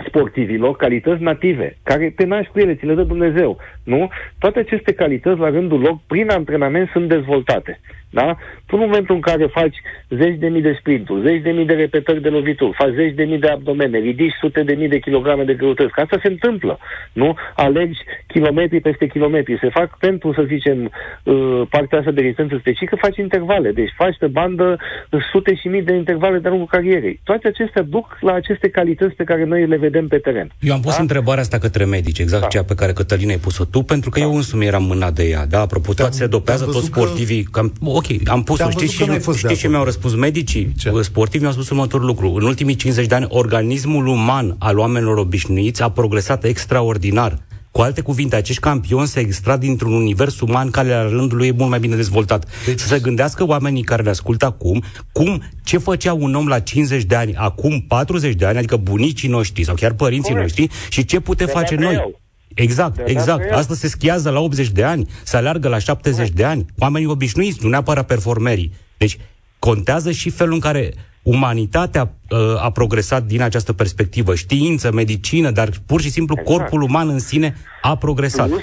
sportivilor calități native, care te naști cu ele, ți le dă Dumnezeu. Nu? Toate aceste calități, la rândul lor, prin antrenament sunt dezvoltate. Da? Tu în momentul în care faci zeci de mii de sprinturi, zeci de mii de repetări de lovituri, faci zeci de mii de abdomene, ridici sute de mii de kilograme de greutăți, că asta se întâmplă, nu? Alegi kilometri peste kilometri, se fac pentru, să zicem, uh, partea asta de rezistență specifică, faci intervale, deci faci pe bandă sute și mii de intervale de-a lungul carierei. Toate acestea duc la aceste calități pe care noi le vedem pe teren. Eu am pus da? întrebarea asta către medici, exact da. cea pe care Cătălina ai pus-o tu, pentru că da. eu însumi eram mânat de ea, da? Apropo, toate se dopează, toți sportivii, că... cam, ok, am pus-o, știți, și, știți ce mi-au răspuns medicii ce? sportivi? Mi-au spus următorul lucru. În ultimii 50 de ani, organismul uman al oamenilor obișnuiți a progresat extraordinar. Cu alte cuvinte, acești campioni se extrag dintr-un univers uman care la rândul lui e mult mai bine dezvoltat. Deci... Să se gândească oamenii care le ascultă acum, cum, ce făcea un om la 50 de ani, acum 40 de ani, adică bunicii noștri sau chiar părinții Corect. noștri, și ce putem face noi. Eu. Exact, de exact. Asta se schiază la 80 de ani, se aleargă la 70 de ani. Oamenii obișnuiți, nu neapărat performerii. Deci contează și felul în care umanitatea uh, a progresat din această perspectivă. Știință, medicină, dar pur și simplu exact. corpul uman în sine a progresat. Plus,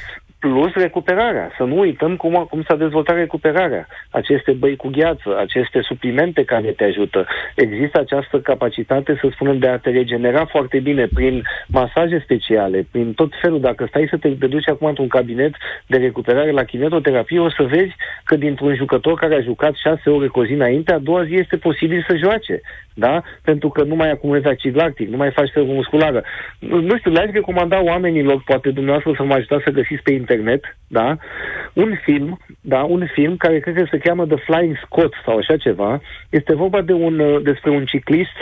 plus recuperarea. Să nu uităm cum, cum s-a dezvoltat recuperarea. Aceste băi cu gheață, aceste suplimente care te ajută. Există această capacitate, să spunem, de a te regenera foarte bine prin masaje speciale, prin tot felul. Dacă stai să te duci acum într-un cabinet de recuperare la kinetoterapie, o să vezi că dintr-un jucător care a jucat șase ore cu zi înainte, a doua zi este posibil să joace. Da? Pentru că nu mai acumulezi acid lactic, nu mai faci febră musculară. Nu știu, le-aș recomanda oamenilor, poate dumneavoastră să mă ajutați să găsiți pe internet, da? Un film, da? Un film care cred că se cheamă The Flying Scott sau așa ceva. Este vorba de un, uh, despre un ciclist,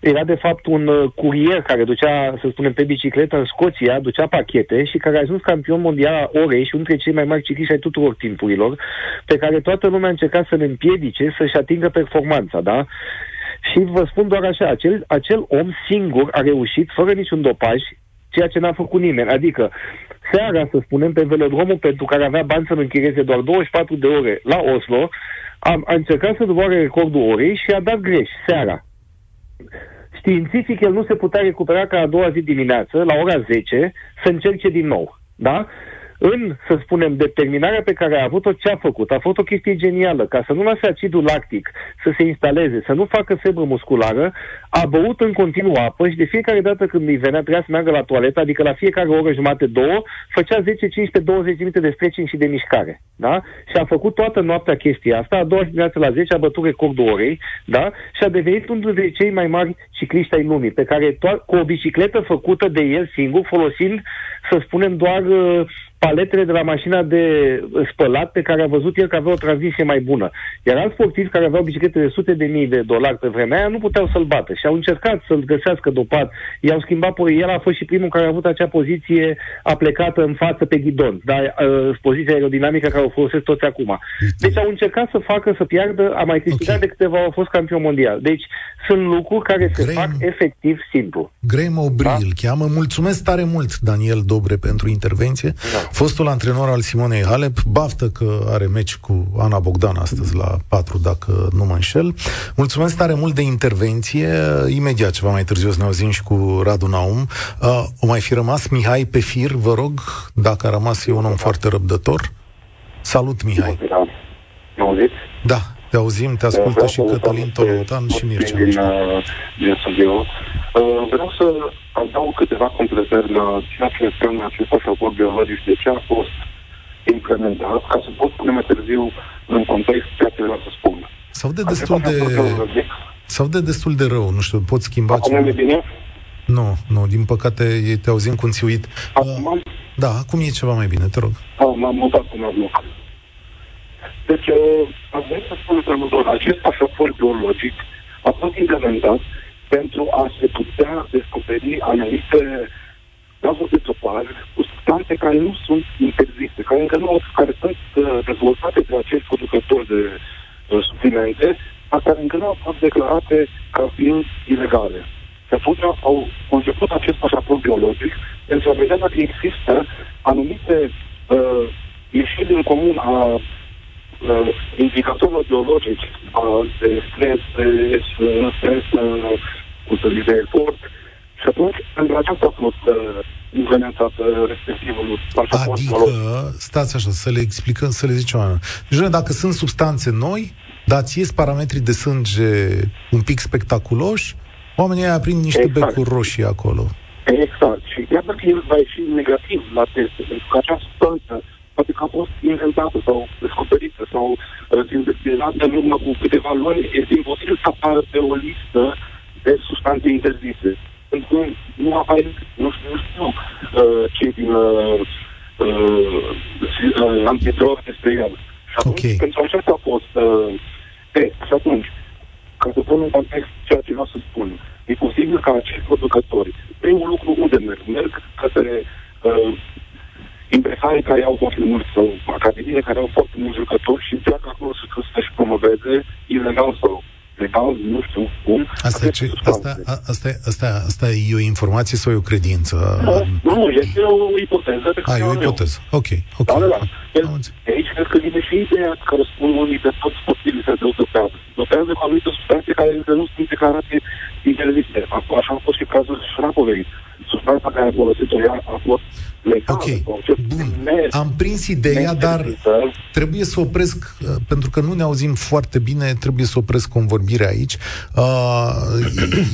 era de fapt un uh, curier care ducea, să spunem, pe bicicletă în Scoția, ducea pachete și care a ajuns campion mondial a orei și unul dintre cei mai mari cicliști ai tuturor timpurilor, pe care toată lumea a încercat să le împiedice să-și atingă performanța, da? Și vă spun doar așa, acel, acel om singur a reușit, fără niciun dopaj, ceea ce n-a făcut nimeni. Adică, seara, să spunem, pe velodromul pentru care avea bani să-l închirieze doar 24 de ore la Oslo, a, a încercat să doboare recordul orei și a dat greș, seara. Științific, el nu se putea recupera ca a doua zi dimineață, la ora 10, să încerce din nou. Da? În, să spunem, determinarea pe care a avut-o, ce a făcut? A fost o chestie genială. Ca să nu lase acidul lactic să se instaleze, să nu facă febră musculară, a băut în continuu apă și de fiecare dată când îi venea trebuia să meargă la toaletă, adică la fiecare oră jumate, două, făcea 10, 15, 20 minute de stretching și de mișcare. Da? Și a făcut toată noaptea chestia asta, a doua dimineață la 10 a bătut recordul orei, da? Și a devenit unul dintre cei mai mari cicliști ai lumii, pe care to- cu o bicicletă făcută de el singur, folosind, să spunem, doar uh, paletele de la mașina de spălat pe care a văzut el că avea o tranziție mai bună. Iar alți sportivi care aveau biciclete de sute de mii de dolari pe vremea aia nu puteau să-l bată și au încercat să-l găsească dopat. I-au schimbat, el a fost și primul care a avut acea poziție aplecată în față pe ghidon, dar uh, poziția aerodinamică care o folosesc toți acum. Deci au încercat să facă să piardă, a mai câștigat okay. de câteva, au fost campion mondial. Deci sunt lucruri care se Graham, fac efectiv simplu. Graham O'Brien da? îl cheamă. Mulțumesc tare mult, Daniel Dobre pentru intervenție. Da. Fostul antrenor al Simonei Halep, baftă că are meci cu Ana Bogdan astăzi la 4, dacă nu mă înșel. Mulțumesc tare mult de intervenție. Imediat ceva mai târziu să ne auzim și cu Radu Naum. Uh, o mai fi rămas Mihai pe fir, vă rog, dacă a rămas e un om foarte răbdător. Salut, Mihai. Mă Da, te auzim, te ascultă și Cătălin Tolotan și Mircea. Din, uh, din studio. Uh, vreau să adaug câteva completări la ceea ce înseamnă acest pașaport biologic, de ce a fost implementat, ca să pot pune mai târziu în context ceea ce vreau să spun. Sau de destul de... Sau de destul de rău, nu știu, pot schimba Acum ceva. bine? Nu, nu, din păcate te auzim cu un țiuit. Acum? Uh, da, acum e ceva mai bine, te rog. Ah, m-am mutat cum am loc. Deci, uh, am vrut să spun următor. Acest pașaport biologic a fost implementat pentru a se putea descoperi anumite gazuri de topaj cu substanțe care nu sunt interzise, care încă nu au, care sunt uh, dezvoltate de acești producători de uh, suplimente, dar care încă nu au fost declarate ca fiind ilegale. Și atunci au conceput acest pașaport biologic pentru a vedea dacă există anumite uh, ieșiri în comun a uh, indicatorilor biologici uh, de stres, de uh, stres, uh, cum să zic, de efort. Și atunci, pentru aceasta a fost uh, implementat uh, respectivul pașaport Adică, biologic. stați așa, să le explicăm, să le zicem oameni. Deci, dacă sunt substanțe noi, dați ies parametrii de sânge un pic spectaculoși, oamenii aia prind niște exact. becuri roșii acolo. Exact. Și chiar dacă el va ieși negativ la teste, pentru că acea substanță poate că a fost inventată sau descoperită sau sintetizată în urmă cu câteva luni, este imposibil să apară pe o listă de substanțe interzise. Pentru că nu apare, nu știu, nu știu uh, cei din uh, uh, antidrog despre el. Și atunci, okay. pentru aceasta a fost... Uh, e, și atunci, ca să pun în context ceea ce vreau să spun, e posibil ca acești producători, primul lucru unde merg? Merg către uh, impresare care au foarte mulți sau academiile care au foarte mulți jucători și încearcă acolo să, să-și promoveze ilegal sau legal, nu știu cum. Asta, ce, asta, asta, asta, asta e o informație sau e o credință? Da, nu, este o ipoteză. Pe care A, e o ipoteză. Eu. Ok, ok. Da, da, da. El, aici cred că vine și ideea care spun unii de toți posibil să se dopează. Dopează cu anumite substanțe care încă nu sunt declarate interzise. Așa a fost și cazul Șrapovei. Substanța care a folosit-o ea a fost Ok, bun. Am prins ideea, dar trebuie să opresc, uh, pentru că nu ne auzim foarte bine, trebuie să opresc convorbirea aici. Uh, [clears throat]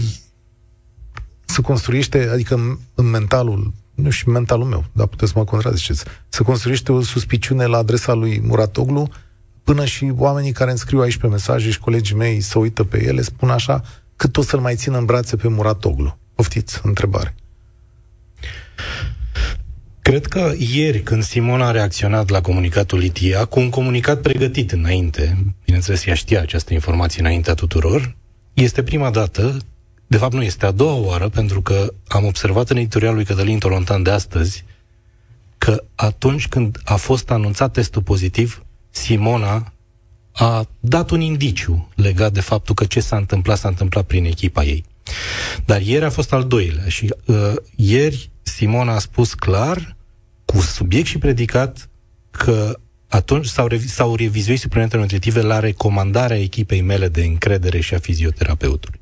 să construiește, adică în mentalul, nu știu, mentalul meu, dar puteți să mă contraziceți, să construiește o suspiciune la adresa lui Muratoglu, până și oamenii care îmi scriu aici pe mesaje și colegii mei să uită pe ele, spun așa, cât o să-l mai țină în brațe pe Muratoglu. Poftiți, întrebare. Cred că ieri, când Simon a reacționat la comunicatul ITIA, cu un comunicat pregătit înainte, bineînțeles, ea știa această informație înaintea tuturor, este prima dată, de fapt nu, este a doua oară, pentru că am observat în editorialul lui Cătălin Tolontan de astăzi că atunci când a fost anunțat testul pozitiv, Simona a dat un indiciu legat de faptul că ce s-a întâmplat, s-a întâmplat prin echipa ei. Dar ieri a fost al doilea și uh, ieri Simona a spus clar, cu subiect și predicat, că atunci s-au, revi- s-au revizuit suplimentele nutritive la recomandarea echipei mele de încredere și a fizioterapeutului.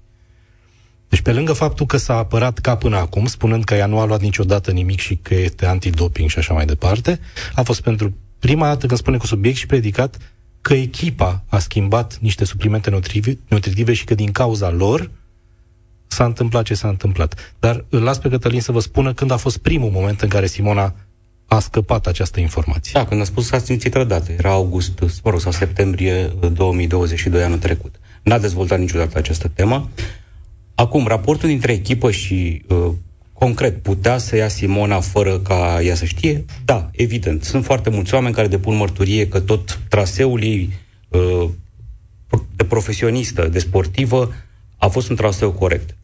Deci pe lângă faptul că s-a apărat ca până acum, spunând că ea nu a luat niciodată nimic și că este antidoping și așa mai departe, a fost pentru prima dată când spune cu subiect și predicat că echipa a schimbat niște suplimente nutritive, nutritive și că din cauza lor s-a întâmplat ce s-a întâmplat. Dar îl las pe Cătălin să vă spună când a fost primul moment în care Simona a scăpat această informație. Da, când a spus că a simțit rădată. Era august, mă rog, sau septembrie 2022 anul trecut. N-a dezvoltat niciodată această temă. Acum, raportul dintre echipă și uh, concret, putea să ia Simona fără ca ea să știe? Da, evident. Sunt foarte mulți oameni care depun mărturie că tot traseul ei uh, de profesionistă, de sportivă, a fost un traseu corect.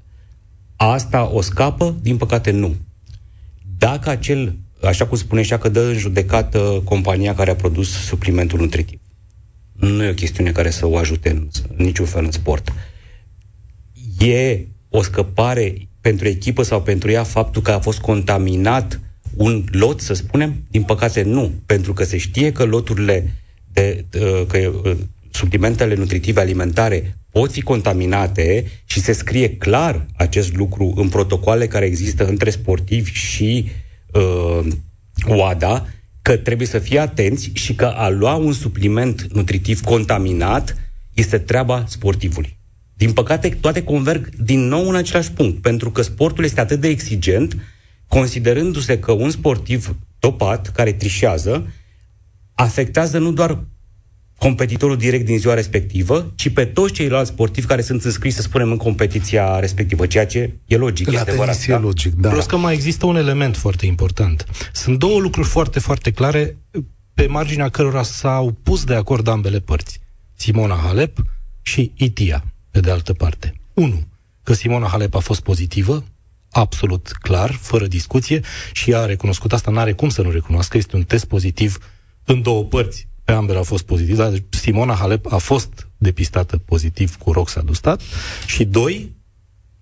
Asta o scapă? Din păcate nu. Dacă acel, așa cum spune și că dă în judecată compania care a produs suplimentul nutritiv. Nu e o chestiune care să o ajute în, în niciun fel în sport. E o scăpare pentru echipă sau pentru ea faptul că a fost contaminat un lot, să spunem? Din păcate nu, pentru că se știe că loturile de, uh, că uh, suplimentele nutritive alimentare pot fi contaminate și se scrie clar acest lucru în protocoale care există între sportivi și uh, OADA, că trebuie să fie atenți și că a lua un supliment nutritiv contaminat este treaba sportivului. Din păcate, toate converg din nou în același punct, pentru că sportul este atât de exigent, considerându-se că un sportiv topat, care trișează, afectează nu doar competitorul direct din ziua respectivă, ci pe toți ceilalți sportivi care sunt înscriși, să spunem, în competiția respectivă, ceea ce e logic. La e adevărat, e da? logic, da. Plus că mai există un element foarte important. Sunt două lucruri foarte, foarte clare pe marginea cărora s-au pus de acord ambele părți. Simona Halep și Itia, pe de altă parte. Unu, că Simona Halep a fost pozitivă, absolut clar, fără discuție, și ea a recunoscut asta, n-are cum să nu recunoască, este un test pozitiv în două părți, pe ambele au fost pozitiv, dar Simona Halep a fost depistată pozitiv cu roxadustat și doi,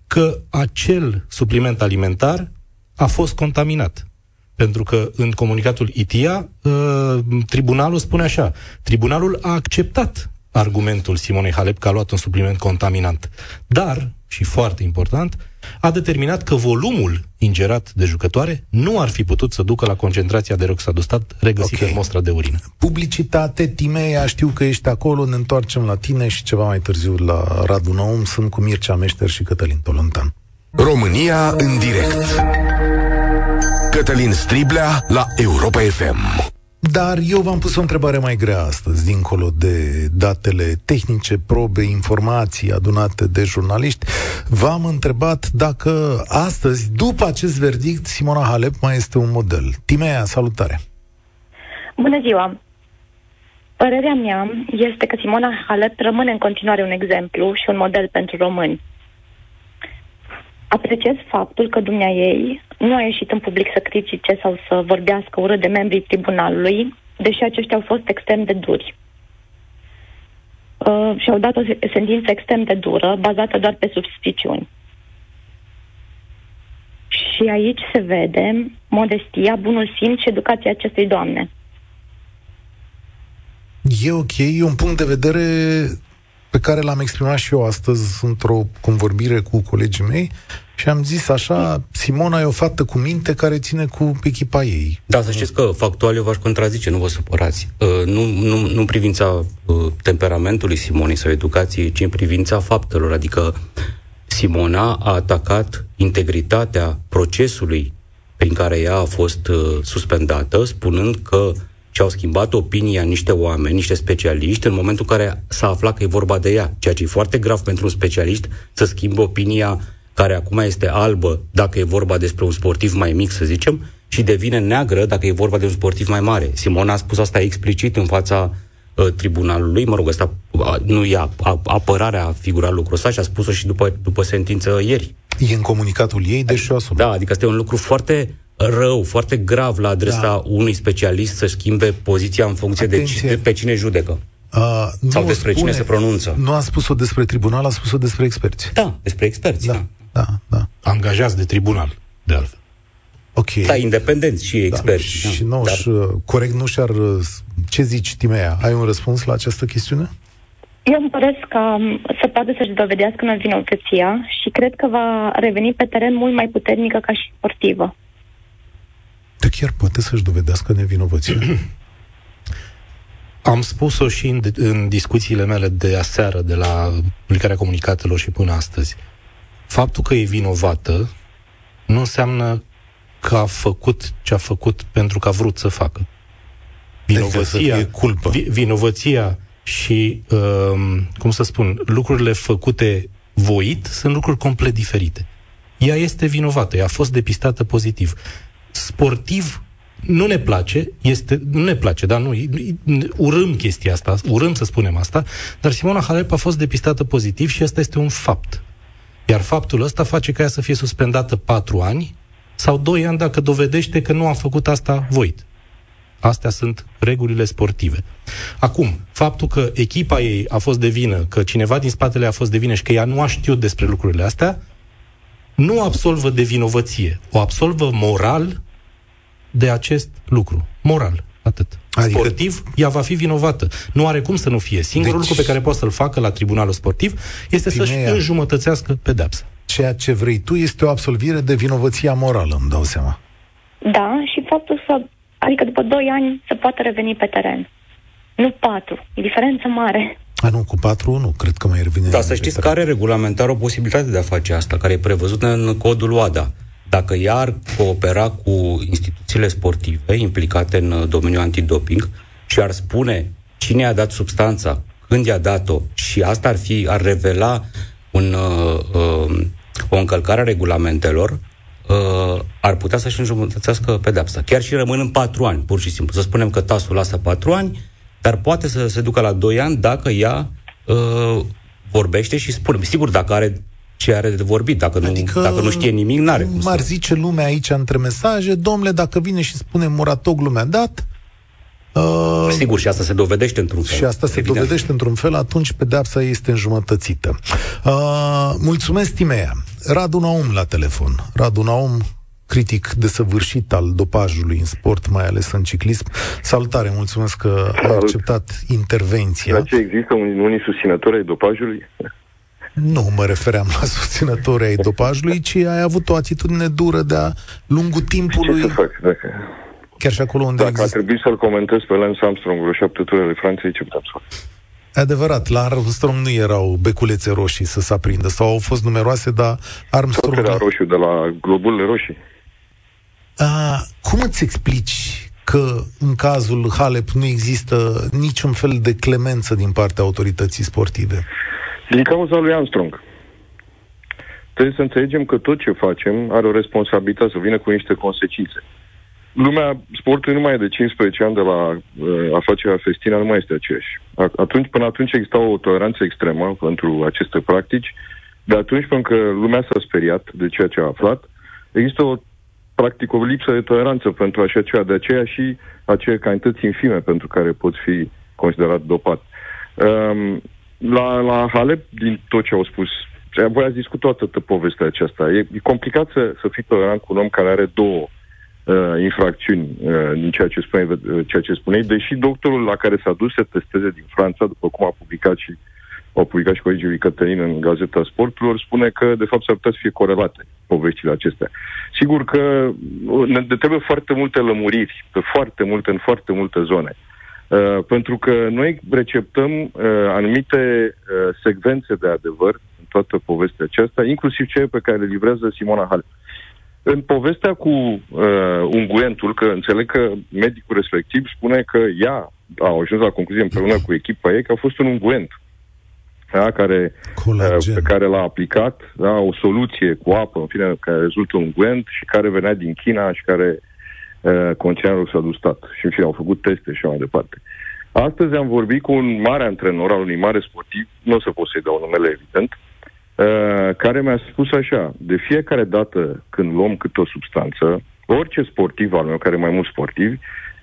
că acel supliment alimentar a fost contaminat. Pentru că în comunicatul ITIA, uh, tribunalul spune așa, tribunalul a acceptat argumentul Simonei Halep că a luat un supliment contaminant. Dar, și foarte important, a determinat că volumul ingerat de jucătoare nu ar fi putut să ducă la concentrația de roxadostat regăsită okay. în mostra de urină. Publicitate, Timea, știu că ești acolo, ne întoarcem la tine și ceva mai târziu la Radu Naum. Sunt cu Mircea Meșter și Cătălin Tolontan. România în direct. Cătălin Striblea la Europa FM. Dar eu v-am pus o întrebare mai grea astăzi, dincolo de datele tehnice, probe, informații adunate de jurnaliști. V-am întrebat dacă astăzi, după acest verdict, Simona Halep mai este un model. Timea, salutare! Bună ziua! Părerea mea este că Simona Halep rămâne în continuare un exemplu și un model pentru români. Apreciez faptul că dumnea ei nu a ieșit în public să critique sau să vorbească urât de membrii tribunalului, deși aceștia au fost extrem de duri. Uh, și au dat o sentință extrem de dură, bazată doar pe suspiciuni. Și aici se vede modestia, bunul simț și educația acestei doamne. E ok, e un punct de vedere pe care l-am exprimat și eu astăzi într-o convorbire cu colegii mei și am zis așa, Simona e o fată cu minte care ține cu echipa ei. Da, să știți că factual eu v-aș contrazice, nu vă supărați. Uh, nu, nu, nu în privința uh, temperamentului Simonei sau educației, ci în privința faptelor. Adică Simona a atacat integritatea procesului prin care ea a fost uh, suspendată, spunând că și-au schimbat opinia niște oameni, niște specialiști, în momentul în care s-a aflat că e vorba de ea. Ceea ce e foarte grav pentru un specialist să schimbe opinia care acum este albă dacă e vorba despre un sportiv mai mic, să zicem, și devine neagră dacă e vorba de un sportiv mai mare. Simona a spus asta explicit în fața uh, tribunalului, mă rog, asta uh, nu e apărarea figura lucrul ăsta și a spus-o și după, după sentință ieri. E în comunicatul ei, deși o Da, adică este un lucru foarte rău, foarte grav la adresa da. unui specialist să schimbe poziția în funcție Atenție. de pe cine judecă. Uh, Sau despre spune, cine se pronunță. Nu a spus-o despre tribunal, a spus-o despre experți. Da, despre experți. Da, da, da. da. Angajați de tribunal, de altfel. Ok. Da, independenți și da, experți. Da, și nu dar... corect nu și-ar... Ce zici, Timea? Ai un răspuns la această chestiune? Eu îmi păresc că să poată să-și dovedească nevinovăția și cred că va reveni pe teren mult mai puternică ca și sportivă. De chiar poate să-și dovedească nevinovăția? Am spus-o și în, în discuțiile mele de aseară, de la publicarea comunicatelor și până astăzi. Faptul că e vinovată nu înseamnă că a făcut ce a făcut pentru că a vrut să facă. Vinovăția, să culpă. Vi, vinovăția și, uh, cum să spun, lucrurile făcute voit sunt lucruri complet diferite. Ea este vinovată, ea a fost depistată pozitiv. Sportiv nu ne place, este, nu ne place, dar nu, urâm chestia asta, urâm să spunem asta, dar Simona Halep a fost depistată pozitiv și asta este un fapt. Iar faptul ăsta face ca ea să fie suspendată patru ani sau doi ani dacă dovedește că nu a făcut asta voit. Astea sunt regulile sportive. Acum, faptul că echipa ei a fost de vină, că cineva din spatele a fost de vină și că ea nu a știut despre lucrurile astea, nu absolvă de vinovăție. O absolvă moral de acest lucru. Moral. Atât. Adică... Sportiv, ea va fi vinovată. Nu are cum să nu fie. Singurul deci... lucru pe care poate să-l facă la tribunalul sportiv este Fineia. să-și înjumătățească pedepsa. Ceea ce vrei tu este o absolvire de vinovăția morală, îmi dau seama. Da, și faptul să, adică după 2 ani, să poată reveni pe teren. Nu patru. E diferență mare. A, nu, cu patru nu, cred că mai revine. Da, să știți că are regulamentar o posibilitate de a face asta, care e prevăzută în codul OADA. Dacă ea ar coopera cu instituțiile sportive implicate în domeniul antidoping și ar spune cine a dat substanța, când i-a dat-o și asta ar fi, ar revela un, uh, uh, o încălcare a regulamentelor, uh, ar putea să-și înjumătățească pedepsa. Chiar și rămân în patru ani, pur și simplu. Să spunem că tasul lasă patru ani, dar poate să se ducă la doi ani dacă ea uh, vorbește și spune. Sigur, dacă are ce are de vorbit. Dacă, adică, nu, dacă nu știe nimic, n-are cum M-ar zice lumea aici între mesaje, domnule, dacă vine și spune Muratoglu mi-a dat, Uh, Sigur, și asta se dovedește într-un fel. Și asta se evident. dovedește într-un fel, atunci pedeapsa este înjumătățită. Uh, mulțumesc, Timea. Radu Naum la telefon. Radu Naum, critic desăvârșit al dopajului în sport, mai ales în ciclism. Salutare, mulțumesc că Salut. ai acceptat intervenția. La ce există unii susținători ai dopajului? Nu mă refeream la susținători ai dopajului, ci ai avut o atitudine dură de-a lungul timpului. Ce să fac? Dacă... Chiar și acolo unde Dacă există... a trebuit să-l comentez pe Lance Armstrong vreo șapte ture de Franței, ce putem să fac? Adevărat, la Armstrong nu erau beculețe roșii să se aprindă, sau au fost numeroase, dar Armstrong... Tot era roșu de la globurile roșii. A, cum îți explici că în cazul Halep nu există niciun fel de clemență din partea autorității sportive? Din cauza lui Armstrong. Trebuie să înțelegem că tot ce facem are o responsabilitate să vină cu niște consecințe. Lumea sportului nu mai e de 15 ani de la uh, afacerea Festina, nu mai este aceeași. Atunci, până atunci exista o toleranță extremă pentru aceste practici, de atunci până că lumea s-a speriat de ceea ce a aflat, există o practic o lipsă de toleranță pentru așa ceva, de aceea și acele cantități infime pentru care pot fi considerat dopat. Um, la, la Halep, din tot ce au spus, voi ați discutat toată povestea aceasta. E, e complicat să, să fii tolerant cu un om care are două uh, infracțiuni uh, din ceea ce, spune, uh, ceea ce spuneai, deși doctorul la care s-a dus să testeze din Franța, după cum a publicat și au publicat și colegii lui Cătălin în Gazeta Sporturilor, spune că, de fapt, s-ar putea să fie corelate poveștile acestea. Sigur că uh, ne trebuie foarte multe lămuriri, pe foarte multe, în foarte multe zone. Uh, pentru că noi receptăm uh, anumite uh, secvențe de adevăr în toată povestea aceasta, inclusiv cele pe care le livrează Simona Halep. În povestea cu uh, unguentul, că înțeleg că medicul respectiv spune că ea a ajuns la concluzie împreună cu echipa ei că a fost un unguent da, care, uh, pe care l-a aplicat, da, o soluție cu apă, în fine, care rezultă un unguent și care venea din China și care uh, conținea roxadustat. Și în fine, au făcut teste și mai departe. Astăzi am vorbit cu un mare antrenor al unui mare sportiv, nu o să pot să-i dau numele, evident, uh, Uh, care mi-a spus așa, de fiecare dată când luăm câte o substanță, orice sportiv al meu, care e mai mult sportiv,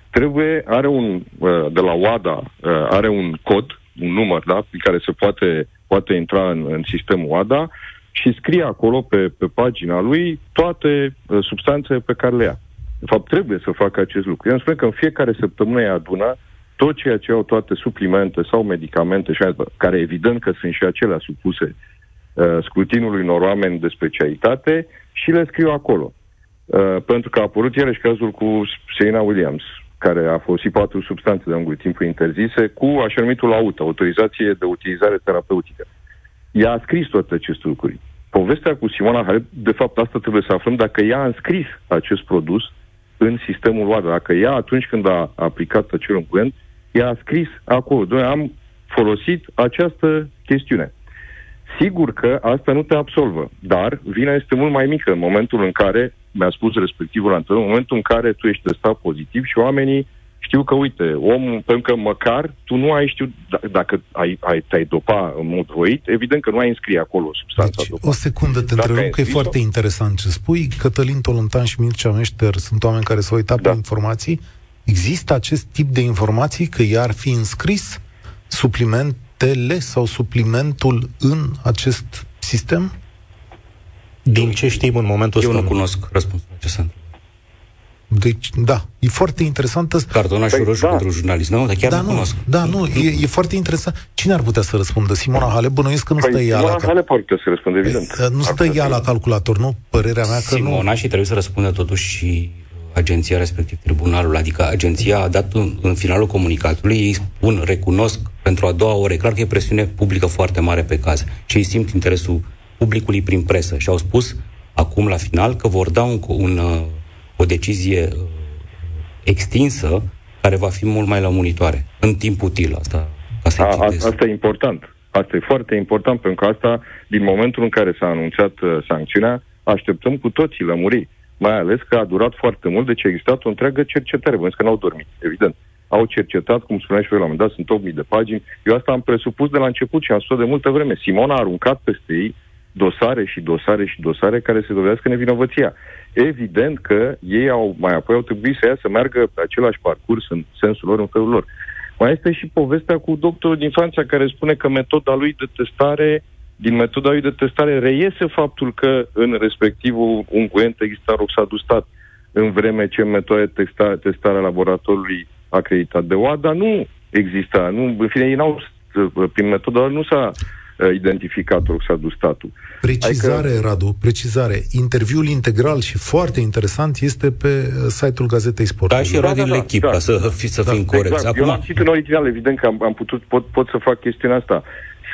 trebuie, are un, uh, de la WADA, uh, are un cod, un număr, da, pe care se poate, poate intra în, în sistemul WADA și scrie acolo pe, pe pagina lui toate uh, substanțele pe care le ia. De fapt, trebuie să facă acest lucru. Eu îmi spun că în fiecare săptămână îi adună tot ceea ce au toate suplimente sau medicamente, și care evident că sunt și acelea supuse uh, scrutinului unor oameni de specialitate și le scriu acolo. Uh, pentru că a apărut iarăși cazul cu Serena Williams, care a folosit patru substanțe de-a lungul timpului interzise, cu așa numitul AUT, autorizație de utilizare terapeutică. Ea a scris toate aceste lucruri. Povestea cu Simona Halep, de fapt asta trebuie să aflăm dacă ea a înscris acest produs în sistemul WADA. Dacă ea, atunci când a aplicat acel unguent, ea a scris acolo, noi am folosit această chestiune. Sigur că asta nu te absolvă, dar vina este mult mai mică în momentul în care, mi-a spus respectivul antrenor, în momentul în care tu ești testat pozitiv și oamenii știu că, uite, omul, pentru că măcar tu nu ai știut, d- dacă ai, ai, te-ai dopa în mod voit, evident că nu ai înscrie acolo substanța deci, O secundă, te întreb, că e foarte interesant ce spui. Cătălin Toluntan și Mircea Meșter sunt oameni care s-au uitat da. pe informații. Există acest tip de informații că i-ar fi înscris supliment tele sau suplimentul în acest sistem? Din ce știm în momentul ăsta? Eu nu cunosc răspunsul la ce Deci, da, e foarte interesantă. Cartonașul păi, roșu da. pentru jurnalist, nu? Dar chiar da, nu, cunosc. Da, nu, e, e foarte interesant. Cine ar putea să răspundă? Simona Hale? Bănuiesc că nu păi, stă ea Simona la... Hale poate să răspundă, evident. Nu stă ea la calculator, nu? Părerea mea că Simona nu... și trebuie să răspundă totuși și agenția respectiv tribunalul, adică agenția a dat în, în finalul comunicatului, ei spun, recunosc pentru a doua oră, e clar că e presiune publică foarte mare pe caz și ei simt interesul publicului prin presă și au spus acum la final că vor da un, un, uh, o decizie uh, extinsă care va fi mult mai la monitoare, în timp util. Asta, asta, a, asta e important. Asta e foarte important, pentru că asta, din momentul în care s-a anunțat uh, sancțiunea, așteptăm cu toții lămuriri mai ales că a durat foarte mult, deci a existat o întreagă cercetare. Vă că n-au dormit, evident. Au cercetat, cum spunea și eu la un moment dat, sunt 8000 de pagini. Eu asta am presupus de la început și am spus de multă vreme. Simona a aruncat peste ei dosare și dosare și dosare care se dovedească nevinovăția. Evident că ei au, mai apoi au trebuit să ia să meargă pe același parcurs în sensul lor, în felul lor. Mai este și povestea cu doctorul din Franța care spune că metoda lui de testare din metoda lui de testare reiese faptul că în respectivul unguent exista roxadustat, în vreme ce în metoda de testa, testare a laboratorului acreditat de OADA nu exista. Nu, în fine, ei n-au, prin metoda lor nu s-a uh, identificat roxadustatul. Precizare, adică... Radu, precizare. Interviul integral și foarte interesant este pe uh, site-ul Gazetei Sport. Da, și era din da, echipă, da, să, fi, să da, fim corecți. Exact. Acum... Eu l-am citit în original, evident că am, am putut, pot, pot să fac chestiunea asta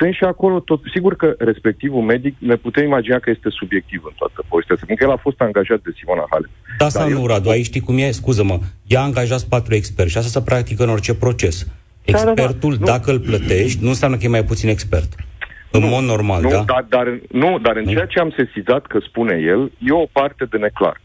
sunt și acolo tot. Sigur că respectivul medic ne putem imagina că este subiectiv în toată povestea asta, pentru că el a fost angajat de Simona Halep. Da, sau nu, Radu, aici știi cum e? Scuză-mă, ea a angajat patru experți și asta se practică în orice proces. Expertul, da, da, da. dacă îl plătești, nu înseamnă că e mai puțin expert. În nu, mod normal, nu, da? Dar, dar, nu, dar în ceea ce am sesizat că spune el, e o parte de neclar.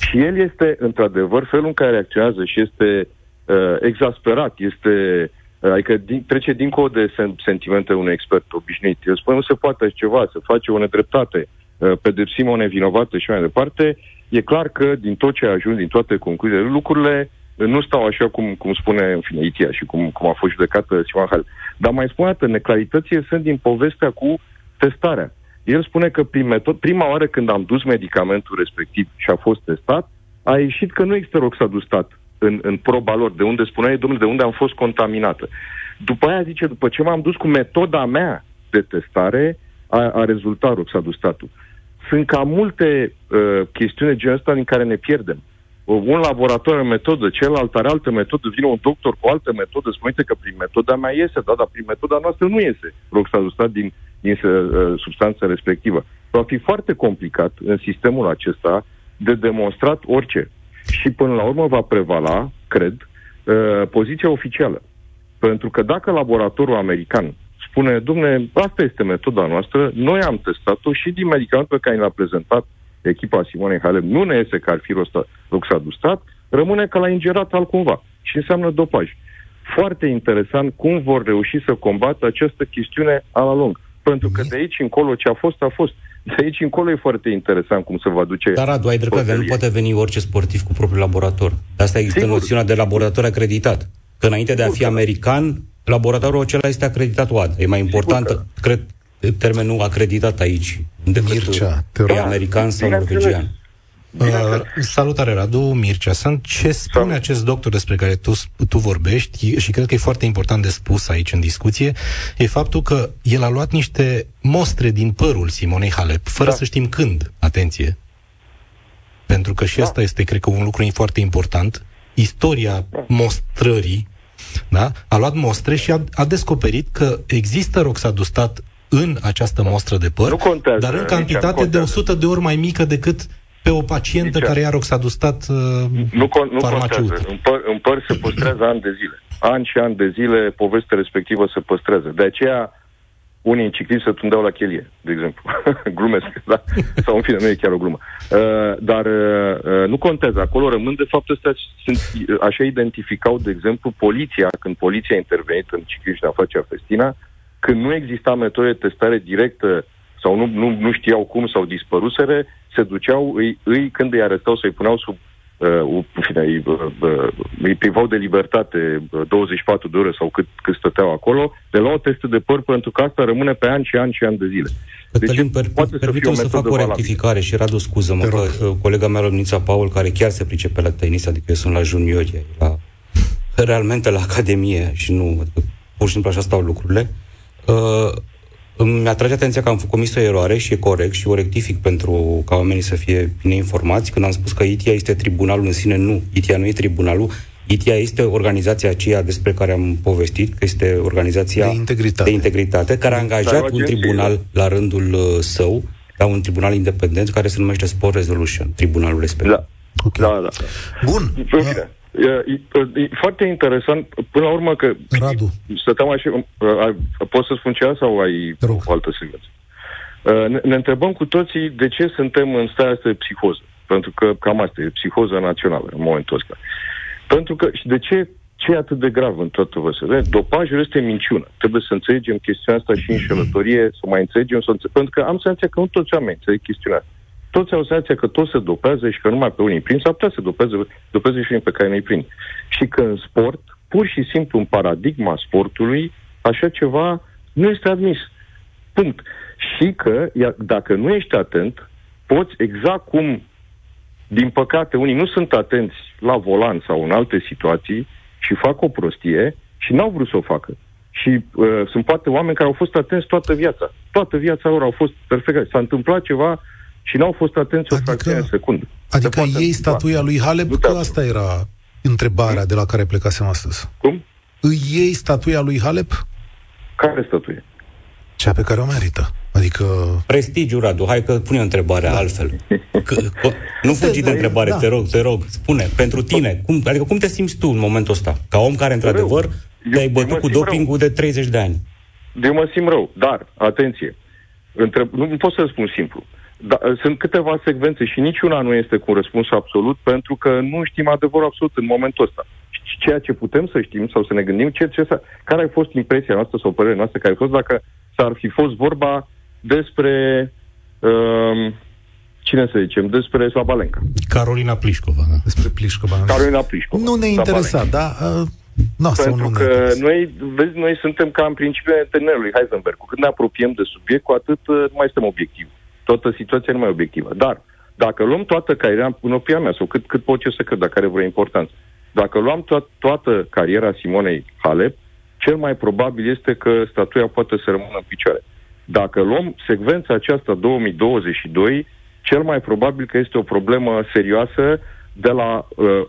Și el este, într-adevăr, felul în care reacționează și este uh, exasperat, este Adică din, trece dincolo de sen, sentimentele unui expert obișnuit. El spune nu se poate așa ceva, se face o nedreptate, uh, pedepsim o nevinovată și mai departe. E clar că din tot ce a ajuns, din toate concluziile, lucrurile nu stau așa cum, cum spune în fine Itia și cum, cum a fost judecată Simon Hal. Dar mai spune că neclaritățile sunt din povestea cu testarea. El spune că prin metod, prima oară când am dus medicamentul respectiv și a fost testat, a ieșit că nu există roxadustat în, în proba lor, de unde spunea domnule, de unde am fost contaminată. După aia zice, după ce m-am dus cu metoda mea de testare, a, a rezultat roxadustatul. Sunt cam multe uh, chestiuni de genul ăsta în care ne pierdem. Un laborator are metodă, celălalt are altă metodă, vine un doctor cu o altă metodă, spune că prin metoda mea iese, da, dar prin metoda noastră nu iese roxadustat din, din uh, substanța respectivă. Va fi foarte complicat în sistemul acesta de demonstrat orice și până la urmă va prevala, cred, uh, poziția oficială. Pentru că dacă laboratorul american spune, domne, asta este metoda noastră, noi am testat-o și din medicamentul pe care l-a prezentat echipa Simonei Halep, nu ne iese că ar fi roxadustat, rămâne că l-a ingerat altcumva și înseamnă dopaj. Foarte interesant cum vor reuși să combată această chestiune a la lung. Pentru că de aici încolo ce a fost, a fost. De aici încolo e foarte interesant cum se va duce. Dar, Radu, ai dreptate, nu poate veni orice sportiv cu propriul laborator. De asta există Sigur. noțiunea de laborator acreditat. Că înainte de a fi american, laboratorul acela este acreditat OAD. E mai important, că... cred, termenul acreditat aici, decât Mircea, te e american sau norvegian. Uh, salutare, Radu, Mircea. Sunt ce spune Salut. acest doctor despre care tu, tu vorbești și cred că e foarte important de spus aici în discuție, e faptul că el a luat niște mostre din părul Simonei Halep, fără da. să știm când. Atenție. Pentru că și da. asta este, cred că, un lucru foarte important. Istoria da. mostrării, da? A luat mostre și a, a descoperit că există roxadustat în această mostră de păr, contează, dar în cantitate de 100 de ori mai mică decât pe o pacientă Nici care ia roxadustat uh, nu, con- nu contează. În păr, în păr se păstrează ani de zile. Ani și ani de zile povestea respectivă se păstrează. De aceea unii în ciclism se tundeau la chelie, de exemplu. [laughs] Glumesc, da? Sau în fine, nu e chiar o glumă. Uh, dar uh, uh nu contează. Acolo rămân, de fapt, astea sunt, uh, așa identificau, de exemplu, poliția, când poliția a intervenit în ciclism și în afacerea festina, când nu exista metode de testare directă sau nu, nu, nu știau cum sau dispărusere, se duceau, îi, îi când îi arestau, să-i puneau sub uh, fine, îi, uh, uh, îi privau de libertate uh, 24 de ore sau cât, cât stăteau acolo, le luau teste de păr pentru că asta rămâne pe ani și ani și ani de zile. Cătălin, deci, per, poate să, fie o să fac o rectificare și Radu, scuză-mă, că uh, colega mea, Lumnița Paul, care chiar se pricepe la tenis, adică eu sunt la juniori, la, realmente la academie și nu, adică pur și simplu așa stau lucrurile, uh, îmi atrage atenția că am comis o eroare și e corect și o rectific pentru ca oamenii să fie bine informați. Când am spus că ITIA este tribunalul în sine, nu. ITIA nu e tribunalul. ITIA este organizația aceea despre care am povestit, că este organizația de integritate, de integritate care a angajat un tribunal la rândul uh, său, la un tribunal independent care se numește Sport Resolution, tribunalul respectiv. Da. Okay. Da, da. Bun. Bine. E, e, e foarte interesant, până la urmă că Radu. stăteam așa, poți să spun ceva sau ai o altă secvență? Ne, ne întrebăm cu toții de ce suntem în starea asta de psihoză. Pentru că cam asta e psihoza națională în momentul ăsta. Pentru că, și de ce ce e atât de grav în toată văsările? Dopajul este minciună. Trebuie să înțelegem chestiunea asta și înșelătorie, să mai înțelegem, să înțelegem. Pentru că am senzația că nu toți oamenii înțeleg chestiunea asta toți au senzația că toți se dopează și că numai pe unii prind, sau putea să dopeze, dopeze și unii pe care nu-i prind. Și că în sport, pur și simplu în paradigma sportului, așa ceva nu este admis. Punct. Și că, dacă nu ești atent, poți, exact cum, din păcate, unii nu sunt atenți la volan sau în alte situații și fac o prostie și n-au vrut să o facă. Și uh, sunt poate oameni care au fost atenți toată viața. Toată viața lor au fost perfect. S-a întâmplat ceva și n-au fost atenți adică, o fracțiune de secundă. Adică ei statuia lui Halep, că asta era întrebarea de la care plecasem astăzi. Cum? Îi iei statuia lui Halep? Care statuie? Cea pe care o merită. Adică... Prestigiu, Radu, hai că pune întrebarea da. altfel. [laughs] Că, nu fugi de întrebare, da. te rog, te rog. Spune, pentru tine, cum, adică cum te simți tu în momentul ăsta? Ca om care, într-adevăr, te-ai bătut cu dopingul rău. de 30 de ani. Eu mă simt rău, dar, atenție, întreb, nu pot să spun simplu. Da, sunt câteva secvențe și niciuna nu este cu un răspuns absolut pentru că nu știm adevărul absolut în momentul ăsta. Ceea ce putem să știm sau să ne gândim, ce, ce, care a fost impresia noastră sau părerea noastră care a fost dacă s-ar fi fost vorba despre uh, cine să zicem, despre Sabalenka. Carolina Plișcova. Da. Despre Plișcova. Carolina Plișcova. Nu ne interesa, da? Uh, no, Pentru nu că noi, vezi, noi suntem ca în principiu antenerului Heisenberg. Cu cât ne apropiem de subiect, cu atât uh, nu mai suntem obiectivi toată situația nu mai obiectivă. Dar, dacă luăm toată cariera, în opinia mea, sau cât, cât pot eu să cred, dacă are vreo importanță, dacă luăm to- toată cariera Simonei Halep, cel mai probabil este că statuia poate să rămână în picioare. Dacă luăm secvența aceasta 2022, cel mai probabil că este o problemă serioasă de la uh,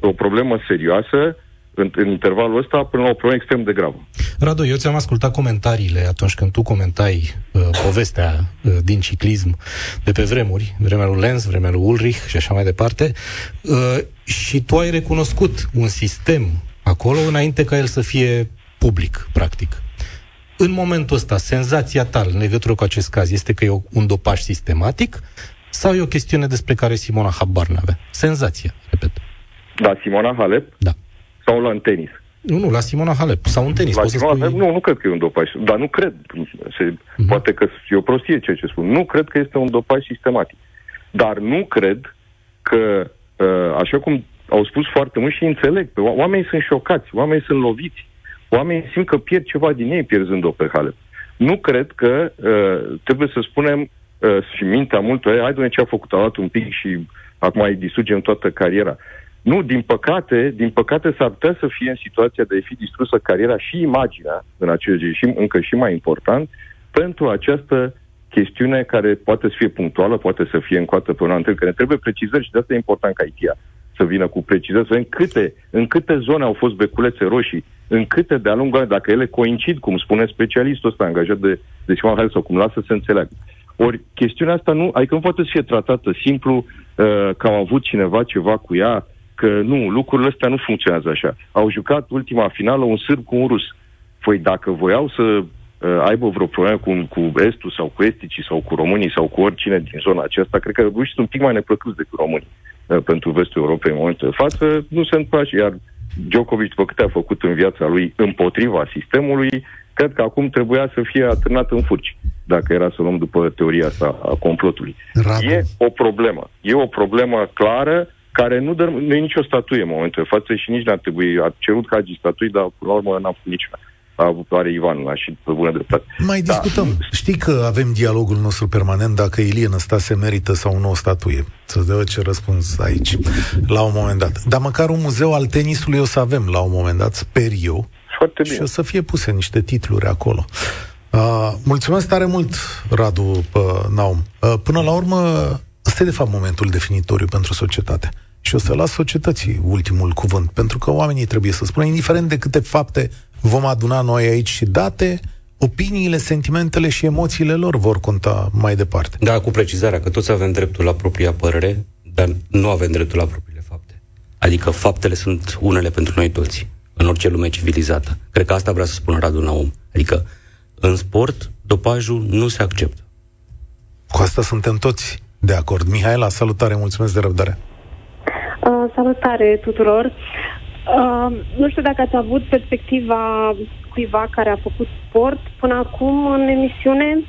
o problemă serioasă în, în intervalul ăsta până la o problemă extrem de gravă. Radu, eu ți-am ascultat comentariile atunci când tu comentai uh, povestea uh, din ciclism de pe vremuri, vremea lui Lenz, vremea lui Ulrich și așa mai departe, uh, și tu ai recunoscut un sistem acolo înainte ca el să fie public, practic. În momentul ăsta, senzația ta în legătură cu acest caz este că e un dopaj sistematic sau e o chestiune despre care Simona habar n-avea? Senzația, repet. Da, Simona Halep? Da sau la în tenis? Nu, nu, la Simona Halep. Sau în tenis. La Simona spui... Halep, nu, nu cred că e un dopaj. Dar nu cred. Se, uh-huh. Poate că e o prostie ceea ce spun. Nu cred că este un dopaj sistematic. Dar nu cred că, uh, așa cum au spus foarte mult și înțeleg, oamenii sunt șocați, oamenii sunt loviți, oamenii simt că pierd ceva din ei pierzând-o pe Halep. Nu cred că uh, trebuie să spunem uh, și mintea multor, hai, hai ce a făcut, a luat un pic și acum îi distrugem toată cariera. Nu, din păcate, din păcate s-ar putea să fie în situația de a fi distrusă cariera și imaginea, în acel și încă și mai important, pentru această chestiune care poate să fie punctuală, poate să fie încoată pe un an că ne trebuie precizări și de asta e important ca ITIA să vină cu precizări, să vedem câte, în câte zone au fost beculețe roșii, în câte de-a lungul dacă ele coincid, cum spune specialistul ăsta angajat de, de Simon Hale sau cum lasă să înțeleagă. Ori chestiunea asta nu, adică nu poate să fie tratată simplu uh, că am avut cineva ceva cu ea, că nu, lucrurile astea nu funcționează așa. Au jucat ultima finală un sârb cu un rus. Păi dacă voiau să uh, aibă vreo problemă cu, cu estul sau cu esticii sau cu românii sau cu oricine din zona aceasta, cred că rușii sunt un pic mai neplăcuți decât românii uh, pentru vestul Europei în momentul de față, nu se întâmplă iar Djokovic, după câte a făcut în viața lui împotriva sistemului, cred că acum trebuia să fie atârnat în furci, dacă era să luăm după teoria asta a complotului. Radu. E o problemă. E o problemă clară care nu, dă, nu e nicio statuie în momentul de față și nici n-ar trebui, a cerut Hagi statui, dar până la urmă n-a făcut niciuna. A avut are Ivan la și pe bună dreptate. Mai da. discutăm. Știi că avem dialogul nostru permanent dacă Ilie Năstase merită sau nu o statuie. Să-ți dă ce răspuns aici, la un moment dat. Dar măcar un muzeu al tenisului o să avem la un moment dat, sper eu. Foarte bine. Și o să fie puse niște titluri acolo. Uh, mulțumesc tare mult, Radu uh, Naum. Uh, până la urmă, ăsta e de fapt momentul definitoriu pentru societate. Și o să las societății ultimul cuvânt, pentru că oamenii trebuie să spună, indiferent de câte fapte vom aduna noi aici și date, opiniile, sentimentele și emoțiile lor vor conta mai departe. Da, cu precizarea că toți avem dreptul la propria părere, dar nu avem dreptul la propriile fapte. Adică faptele sunt unele pentru noi toți, în orice lume civilizată. Cred că asta vrea să spună Radu Naum. Adică, în sport, dopajul nu se acceptă. Cu asta suntem toți de acord. Mihaela, salutare, mulțumesc de răbdare. Uh, salutare tuturor. Uh, nu știu dacă ați avut perspectiva cuiva care a făcut sport până acum în emisiune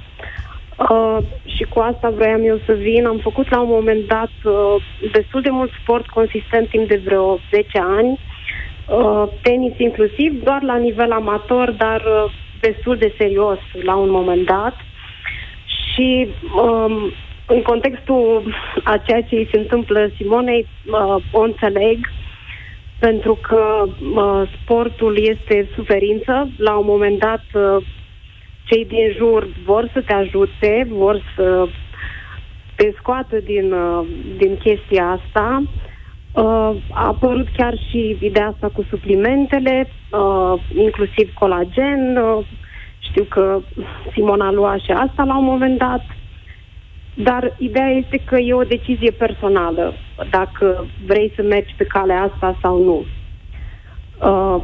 uh, și cu asta vroiam eu să vin. Am făcut la un moment dat uh, destul de mult sport consistent timp de vreo 10 ani, uh, tenis inclusiv, doar la nivel amator, dar uh, destul de serios la un moment dat. Și um, în contextul a ceea ce îi se întâmplă Simonei, uh, o înțeleg, pentru că uh, sportul este suferință. La un moment dat, uh, cei din jur vor să te ajute, vor să te scoată din, uh, din chestia asta. Uh, a apărut chiar și ideea asta cu suplimentele, uh, inclusiv colagen. Uh, știu că Simona lua și asta la un moment dat. Dar ideea este că e o decizie personală, dacă vrei să mergi pe calea asta sau nu. Uh,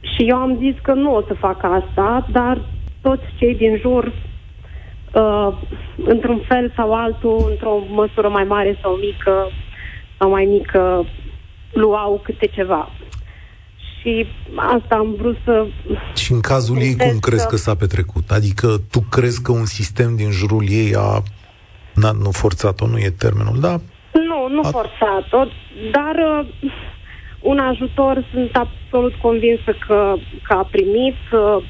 și eu am zis că nu o să fac asta, dar toți cei din jur, uh, într-un fel sau altul, într-o măsură mai mare sau mică, sau mai mică, luau câte ceva. Și asta am vrut să... Și în cazul ei, cum crezi că s-a petrecut? Adică tu crezi că un sistem din jurul ei a N-a, nu forțat-o, nu e termenul, da? Nu, nu a... forțat-o, dar uh, un ajutor sunt absolut convinsă că, că a primit. Uh,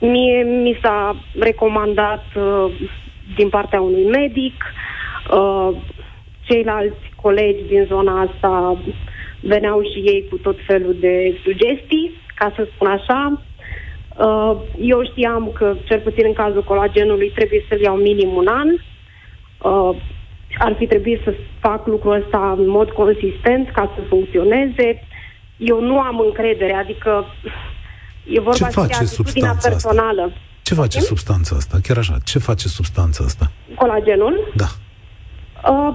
mie mi s-a recomandat uh, din partea unui medic. Uh, ceilalți colegi din zona asta veneau și ei cu tot felul de sugestii, ca să spun așa. Uh, eu știam că, cel puțin în cazul colagenului, trebuie să-l iau minim un an uh, ar fi trebuit să fac lucrul ăsta în mod consistent ca să funcționeze. Eu nu am încredere, adică e vorba Ce face de atitudinea personală. Asta? Ce face Sim? substanța asta? Chiar așa, ce face substanța asta? Colagenul? Da. Uh,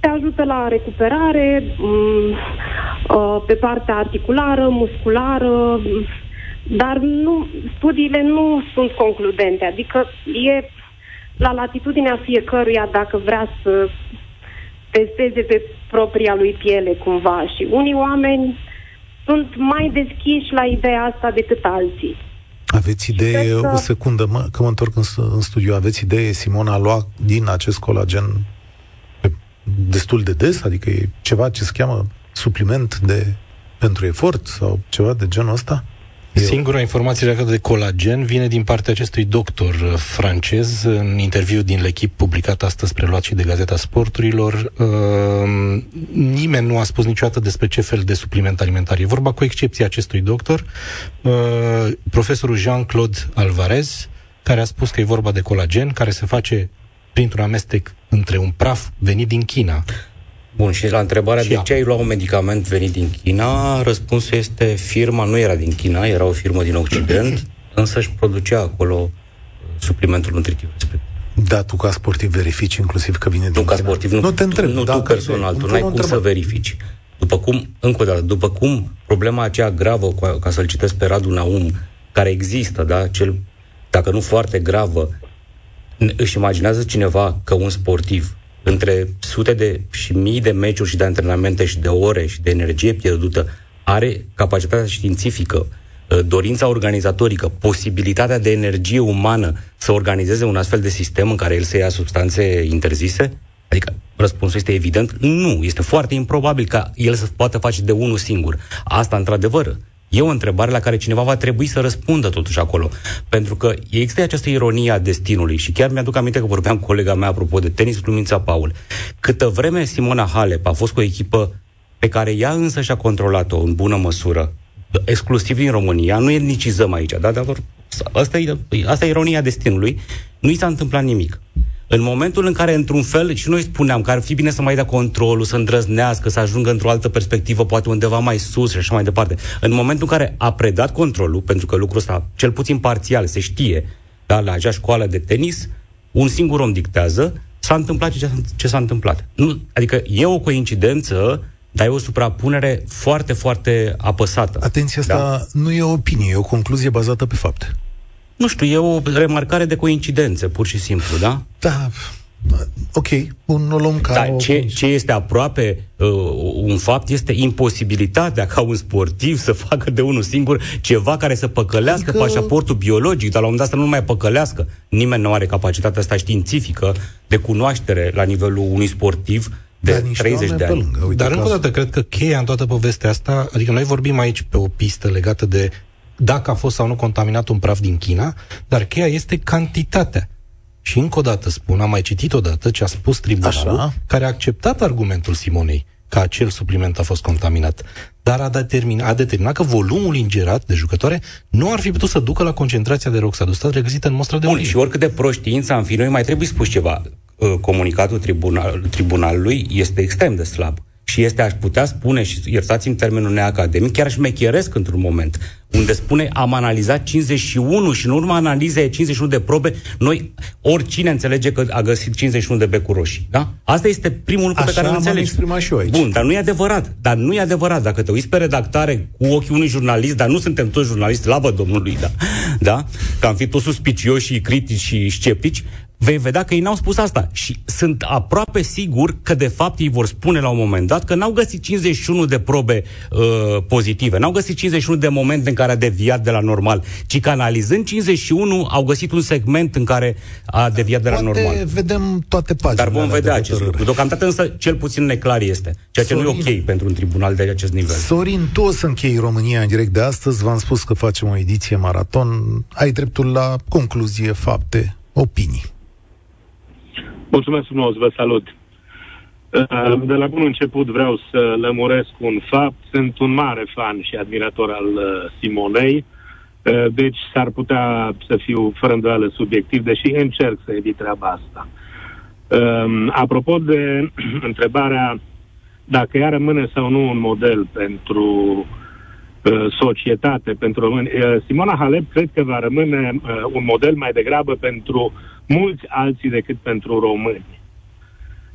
te ajută la recuperare um, uh, pe partea articulară, musculară, dar nu, studiile nu sunt concludente, adică e la latitudinea fiecăruia dacă vrea să testeze pe propria lui piele cumva și unii oameni sunt mai deschiși la ideea asta decât alții. Aveți idee, că... o secundă, mă, că mă întorc în, în studiu, aveți idee, Simona, a luat din acest colagen destul de des? Adică e ceva ce se cheamă supliment de pentru efort sau ceva de genul ăsta? Eu. Singura informație legată de colagen vine din partea acestui doctor uh, francez în interviu din l'Echip publicat astăzi preluat și de Gazeta Sporturilor. Uh, nimeni nu a spus niciodată despre ce fel de supliment alimentar e vorba, cu excepția acestui doctor, uh, profesorul Jean-Claude Alvarez, care a spus că e vorba de colagen, care se face printr-un amestec între un praf venit din China Bun, și la întrebarea și de ce ai luat un medicament venit din China, răspunsul este firma nu era din China, era o firmă din Occident, [clears throat] însă își producea acolo uh, suplimentul nutritiv respectiv. Da, tu ca sportiv verifici inclusiv că vine din Nu ca sportiv, nu, nu te întreb. Nu, da, tu personal, tu n-ai cum să verifici. După cum, încă o dată, după cum problema aceea gravă, ca să-l citesc pe Radu Naum, care există, da, cel, dacă nu foarte gravă, își imaginează cineva că un sportiv între sute de și mii de meciuri și de antrenamente și de ore și de energie pierdută, are capacitatea științifică, uh, dorința organizatorică, posibilitatea de energie umană să organizeze un astfel de sistem în care el să ia substanțe interzise? Adică răspunsul este evident, nu. Este foarte improbabil ca el să poată face de unul singur. Asta, într-adevăr, E o întrebare la care cineva va trebui să răspundă totuși acolo. Pentru că există această ironie a destinului și chiar mi-aduc aminte că vorbeam cu colega mea apropo de tenis Lumința Paul. Câtă vreme Simona Halep a fost cu o echipă pe care ea însă și-a controlat-o în bună măsură, exclusiv din România, nu e nicizăm aici, da? Dar asta e, asta e ironia destinului, nu i s-a întâmplat nimic. În momentul în care, într-un fel, și noi spuneam că ar fi bine să mai dea controlul, să îndrăznească, să ajungă într-o altă perspectivă, poate undeva mai sus și așa mai departe. În momentul în care a predat controlul, pentru că lucrul ăsta, cel puțin parțial, se știe, da, la acea școală de tenis, un singur om dictează, s-a întâmplat ce, ce s-a întâmplat. Nu, adică e o coincidență dar e o suprapunere foarte, foarte apăsată. Atenție, asta da? nu e o opinie, e o concluzie bazată pe fapte. Nu știu, e o remarcare de coincidențe, pur și simplu, da? Da, ok, un o luăm ca da, o... ce, ce este aproape uh, un fapt este imposibilitatea ca un sportiv să facă de unul singur ceva care să păcălească adică... pașaportul biologic, dar la un moment dat să nu mai păcălească. Nimeni nu are capacitatea asta științifică de cunoaștere la nivelul unui sportiv de 30 de ani. Lângă, uite, Dar încă o dată, cred că cheia în toată povestea asta, adică noi vorbim aici pe o pistă legată de dacă a fost sau nu contaminat un praf din China, dar cheia este cantitatea. Și încă o dată spun, am mai citit odată ce a spus tribunalul, Așa. care a acceptat argumentul Simonei că acel supliment a fost contaminat, dar a determinat, a determinat că volumul ingerat de jucătoare nu ar fi putut să ducă la concentrația de roxadustat regăsită în mostra de Bun, și oricât de proștiință am fi noi, mai trebuie spus ceva. Uh, comunicatul tribunal, tribunalului este extrem de slab și este, aș putea spune, și iertați-mi termenul neacademic, chiar șmecheresc într-un moment, unde spune am analizat 51 și în urma analizei 51 de probe, noi, oricine înțelege că a găsit 51 de becuri roșii. Da? Asta este primul lucru Așa pe care îl înțelegi. și eu aici. Bun, dar nu e adevărat. Dar nu e adevărat. Dacă te uiți pe redactare cu ochii unui jurnalist, dar nu suntem toți jurnaliști, lavă Domnului, da? da? Că am fi toți suspicioși, critici și sceptici, vei vedea că ei n-au spus asta. Și sunt aproape sigur că, de fapt, ei vor spune la un moment dat că n-au găsit 51 de probe uh, pozitive, n-au găsit 51 de momente în care a deviat de la normal, ci că analizând 51 au găsit un segment în care a deviat de la Poate normal. vedem toate paginile. Dar vom vedea acest lucru. Deocamdată însă cel puțin neclar este, ceea ce Sorin, nu e ok pentru un tribunal de acest nivel. Sorin, tu o să închei România în direct de astăzi, v-am spus că facem o ediție maraton, ai dreptul la concluzie, fapte, opinii. Mulțumesc frumos, vă salut. Uh, de la bun început vreau să lămuresc un fapt. Sunt un mare fan și admirator al uh, Simonei, uh, deci s-ar putea să fiu fără îndoială subiectiv, deși încerc să evit treaba asta. Um, apropo de [clears throat] întrebarea dacă ea rămâne sau nu un model pentru societate, pentru români, Simona Halep cred că va rămâne un model mai degrabă pentru mulți alții decât pentru români.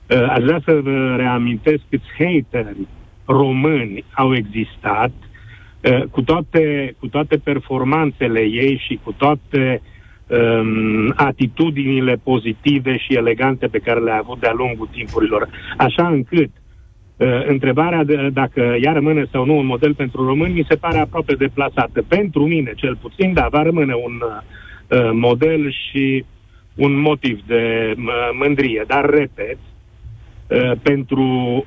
Uh, aș vrea să vă reamintesc câți hateri români au existat uh, cu toate, cu toate performanțele ei și cu toate um, atitudinile pozitive și elegante pe care le-a avut de-a lungul timpurilor. Așa încât uh, întrebarea de, dacă ea rămâne sau nu un model pentru români mi se pare aproape deplasată. Pentru mine, cel puțin, da, va rămâne un uh, model și un motiv de mândrie. Dar, repet, uh, pentru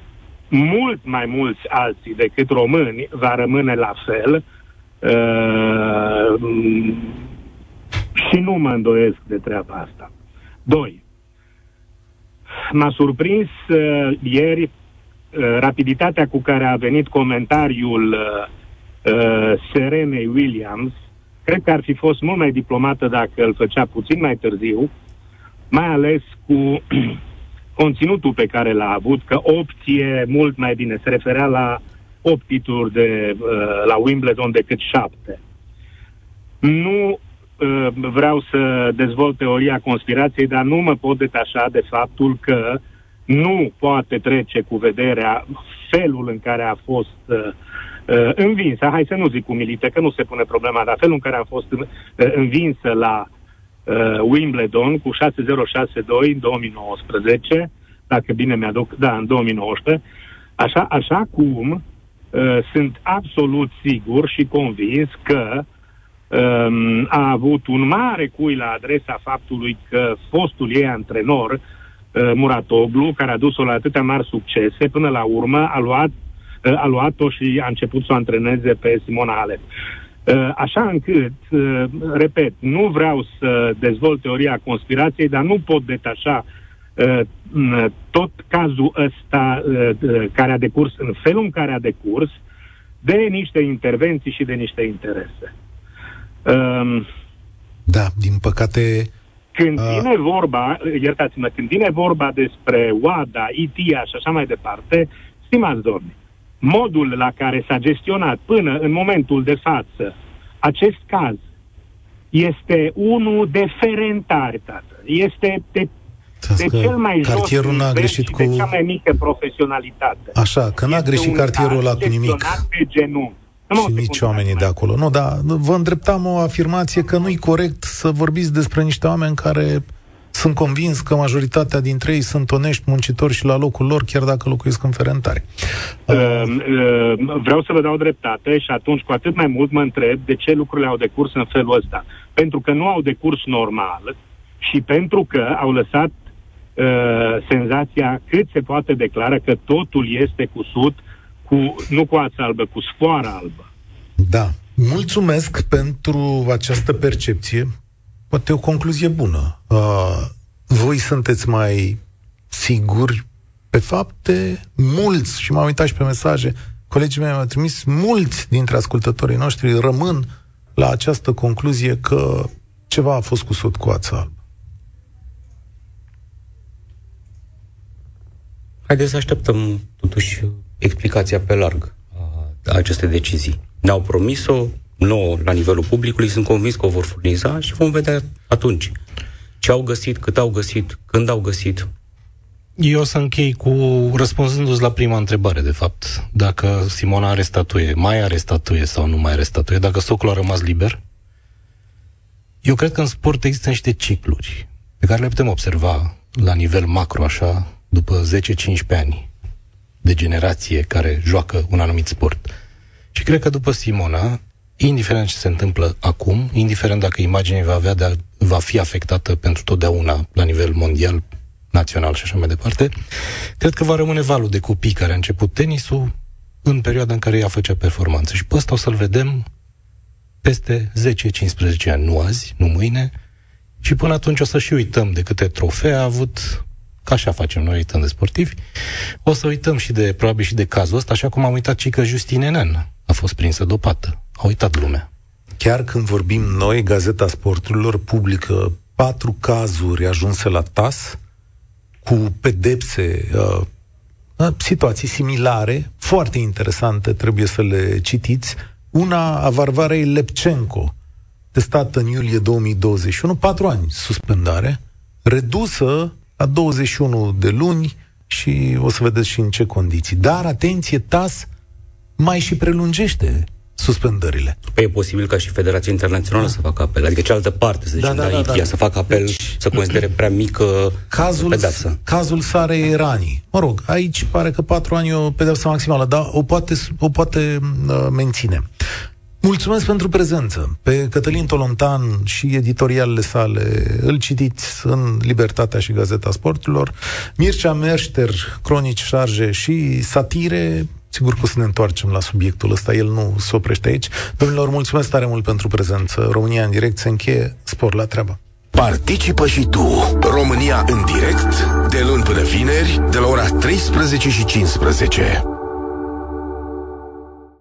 mult mai mulți alții decât români va rămâne la fel uh, și nu mă îndoiesc de treaba asta. Doi, m-a surprins uh, ieri rapiditatea cu care a venit comentariul Serenei Williams Cred că ar fi fost mult mai diplomată dacă îl făcea puțin mai târziu, mai ales cu [clears throat] conținutul pe care l-a avut, că opție mult mai bine se referea la 8 titluri de, uh, la Wimbledon decât 7. Nu uh, vreau să dezvolt teoria conspirației, dar nu mă pot detașa de faptul că nu poate trece cu vederea felul în care a fost uh, uh, învinsă, hai să nu zic umilită, că nu se pune problema, dar felul în care a fost uh, învinsă la uh, Wimbledon cu 6-0-6-2 în 2019, dacă bine mi-aduc, da, în 2019, așa, așa cum uh, sunt absolut sigur și convins că um, a avut un mare cui la adresa faptului că fostul ei antrenor uh, Muratoglu, care a dus-o la atâtea mari succese, până la urmă a luat, uh, a luat-o și a început să o antreneze pe Simona Halep. Uh, așa încât, uh, repet, nu vreau să dezvolt teoria conspirației, dar nu pot detașa uh, tot cazul ăsta care a decurs în felul în care a decurs de niște intervenții și de niște interese. Um, da, din păcate... Când uh... vine vorba, iertați-mă, când vine vorba despre WADA, ITIA și așa mai departe, stimați domni, modul la care s-a gestionat până în momentul de față acest caz este unul de ferentare, tată. Este de de cel mai cartierul jos n-a greșit cu... de cea mai mică profesionalitate. Așa, că n-a greșit cartierul ăla cu nimic. Pe genunchi. Și nici oamenii de acolo. Nu, dar vă îndreptam o afirmație că nu-i corect să vorbiți despre niște oameni care sunt convins că majoritatea dintre ei sunt onești, muncitori și la locul lor, chiar dacă locuiesc în ferentari. Uh, uh, vreau să vă dau dreptate și atunci cu atât mai mult mă întreb de ce lucrurile au decurs în felul ăsta. Pentru că nu au decurs normal și pentru că au lăsat uh, senzația cât se poate declara că totul este cusut cu, nu cu ață albă, cu sfoară albă. Da. Mulțumesc pentru această percepție poate o concluzie bună. Uh, voi sunteți mai siguri pe fapte, mulți, și m-am uitat și pe mesaje, colegii mei mi-au trimis, mulți dintre ascultătorii noștri rămân la această concluzie că ceva a fost cusut cu ața albă. Haideți să așteptăm totuși explicația pe larg a acestei decizii. Ne-au promis-o, nouă la nivelul publicului, sunt convins că o vor furniza și vom vedea atunci ce au găsit, cât au găsit, când au găsit. Eu o să închei cu răspunzându-ți la prima întrebare, de fapt. Dacă Simona are statuie, mai are statuie sau nu mai are statuie, dacă stocul a rămas liber, eu cred că în sport există niște cicluri pe care le putem observa la nivel macro, așa, după 10-15 ani de generație care joacă un anumit sport. Și cred că după Simona, indiferent ce se întâmplă acum, indiferent dacă imaginea va, avea de, va fi afectată pentru totdeauna la nivel mondial, național și așa mai departe, cred că va rămâne valul de copii care a început tenisul în perioada în care ea făcea performanță. Și pe ăsta o să-l vedem peste 10-15 ani, nu azi, nu mâine, și până atunci o să și uităm de câte trofee a avut, ca așa facem noi uităm de sportivi, o să uităm și de, probabil și de cazul ăsta, așa cum am uitat și că Justine Nen a fost prinsă dopată. A uitat lumea. Chiar când vorbim noi, Gazeta Sporturilor publică patru cazuri ajunse la TAS cu pedepse, uh, uh, situații similare, foarte interesante, trebuie să le citiți. Una a Varvarei Lepcenco, testată în iulie 2021, patru ani suspendare, redusă la 21 de luni și o să vedeți și în ce condiții. Dar, atenție, TAS mai și prelungește suspendările. Păi e posibil ca și Federația Internațională da. să facă apel, adică cealaltă parte, să zicem, da, da, da, da, da. să facă apel, deci, să considere prea mică cazul, pedeapsă. Cazul Sare Iranii. Mă rog, aici pare că patru ani e o pedeapsă maximală, dar o poate, o poate uh, menține. Mulțumesc pentru prezență. Pe Cătălin Tolontan și editorialele sale îl citiți în Libertatea și Gazeta Sporturilor. Mircea Merșter, cronici, șarje și satire Sigur că o să ne întoarcem la subiectul ăsta, el nu se oprește aici. Domnilor, mulțumesc tare mult pentru prezență. România în direct se încheie, spor la treabă. Participă și tu, România în direct, de luni până vineri, de la ora 13 și 15.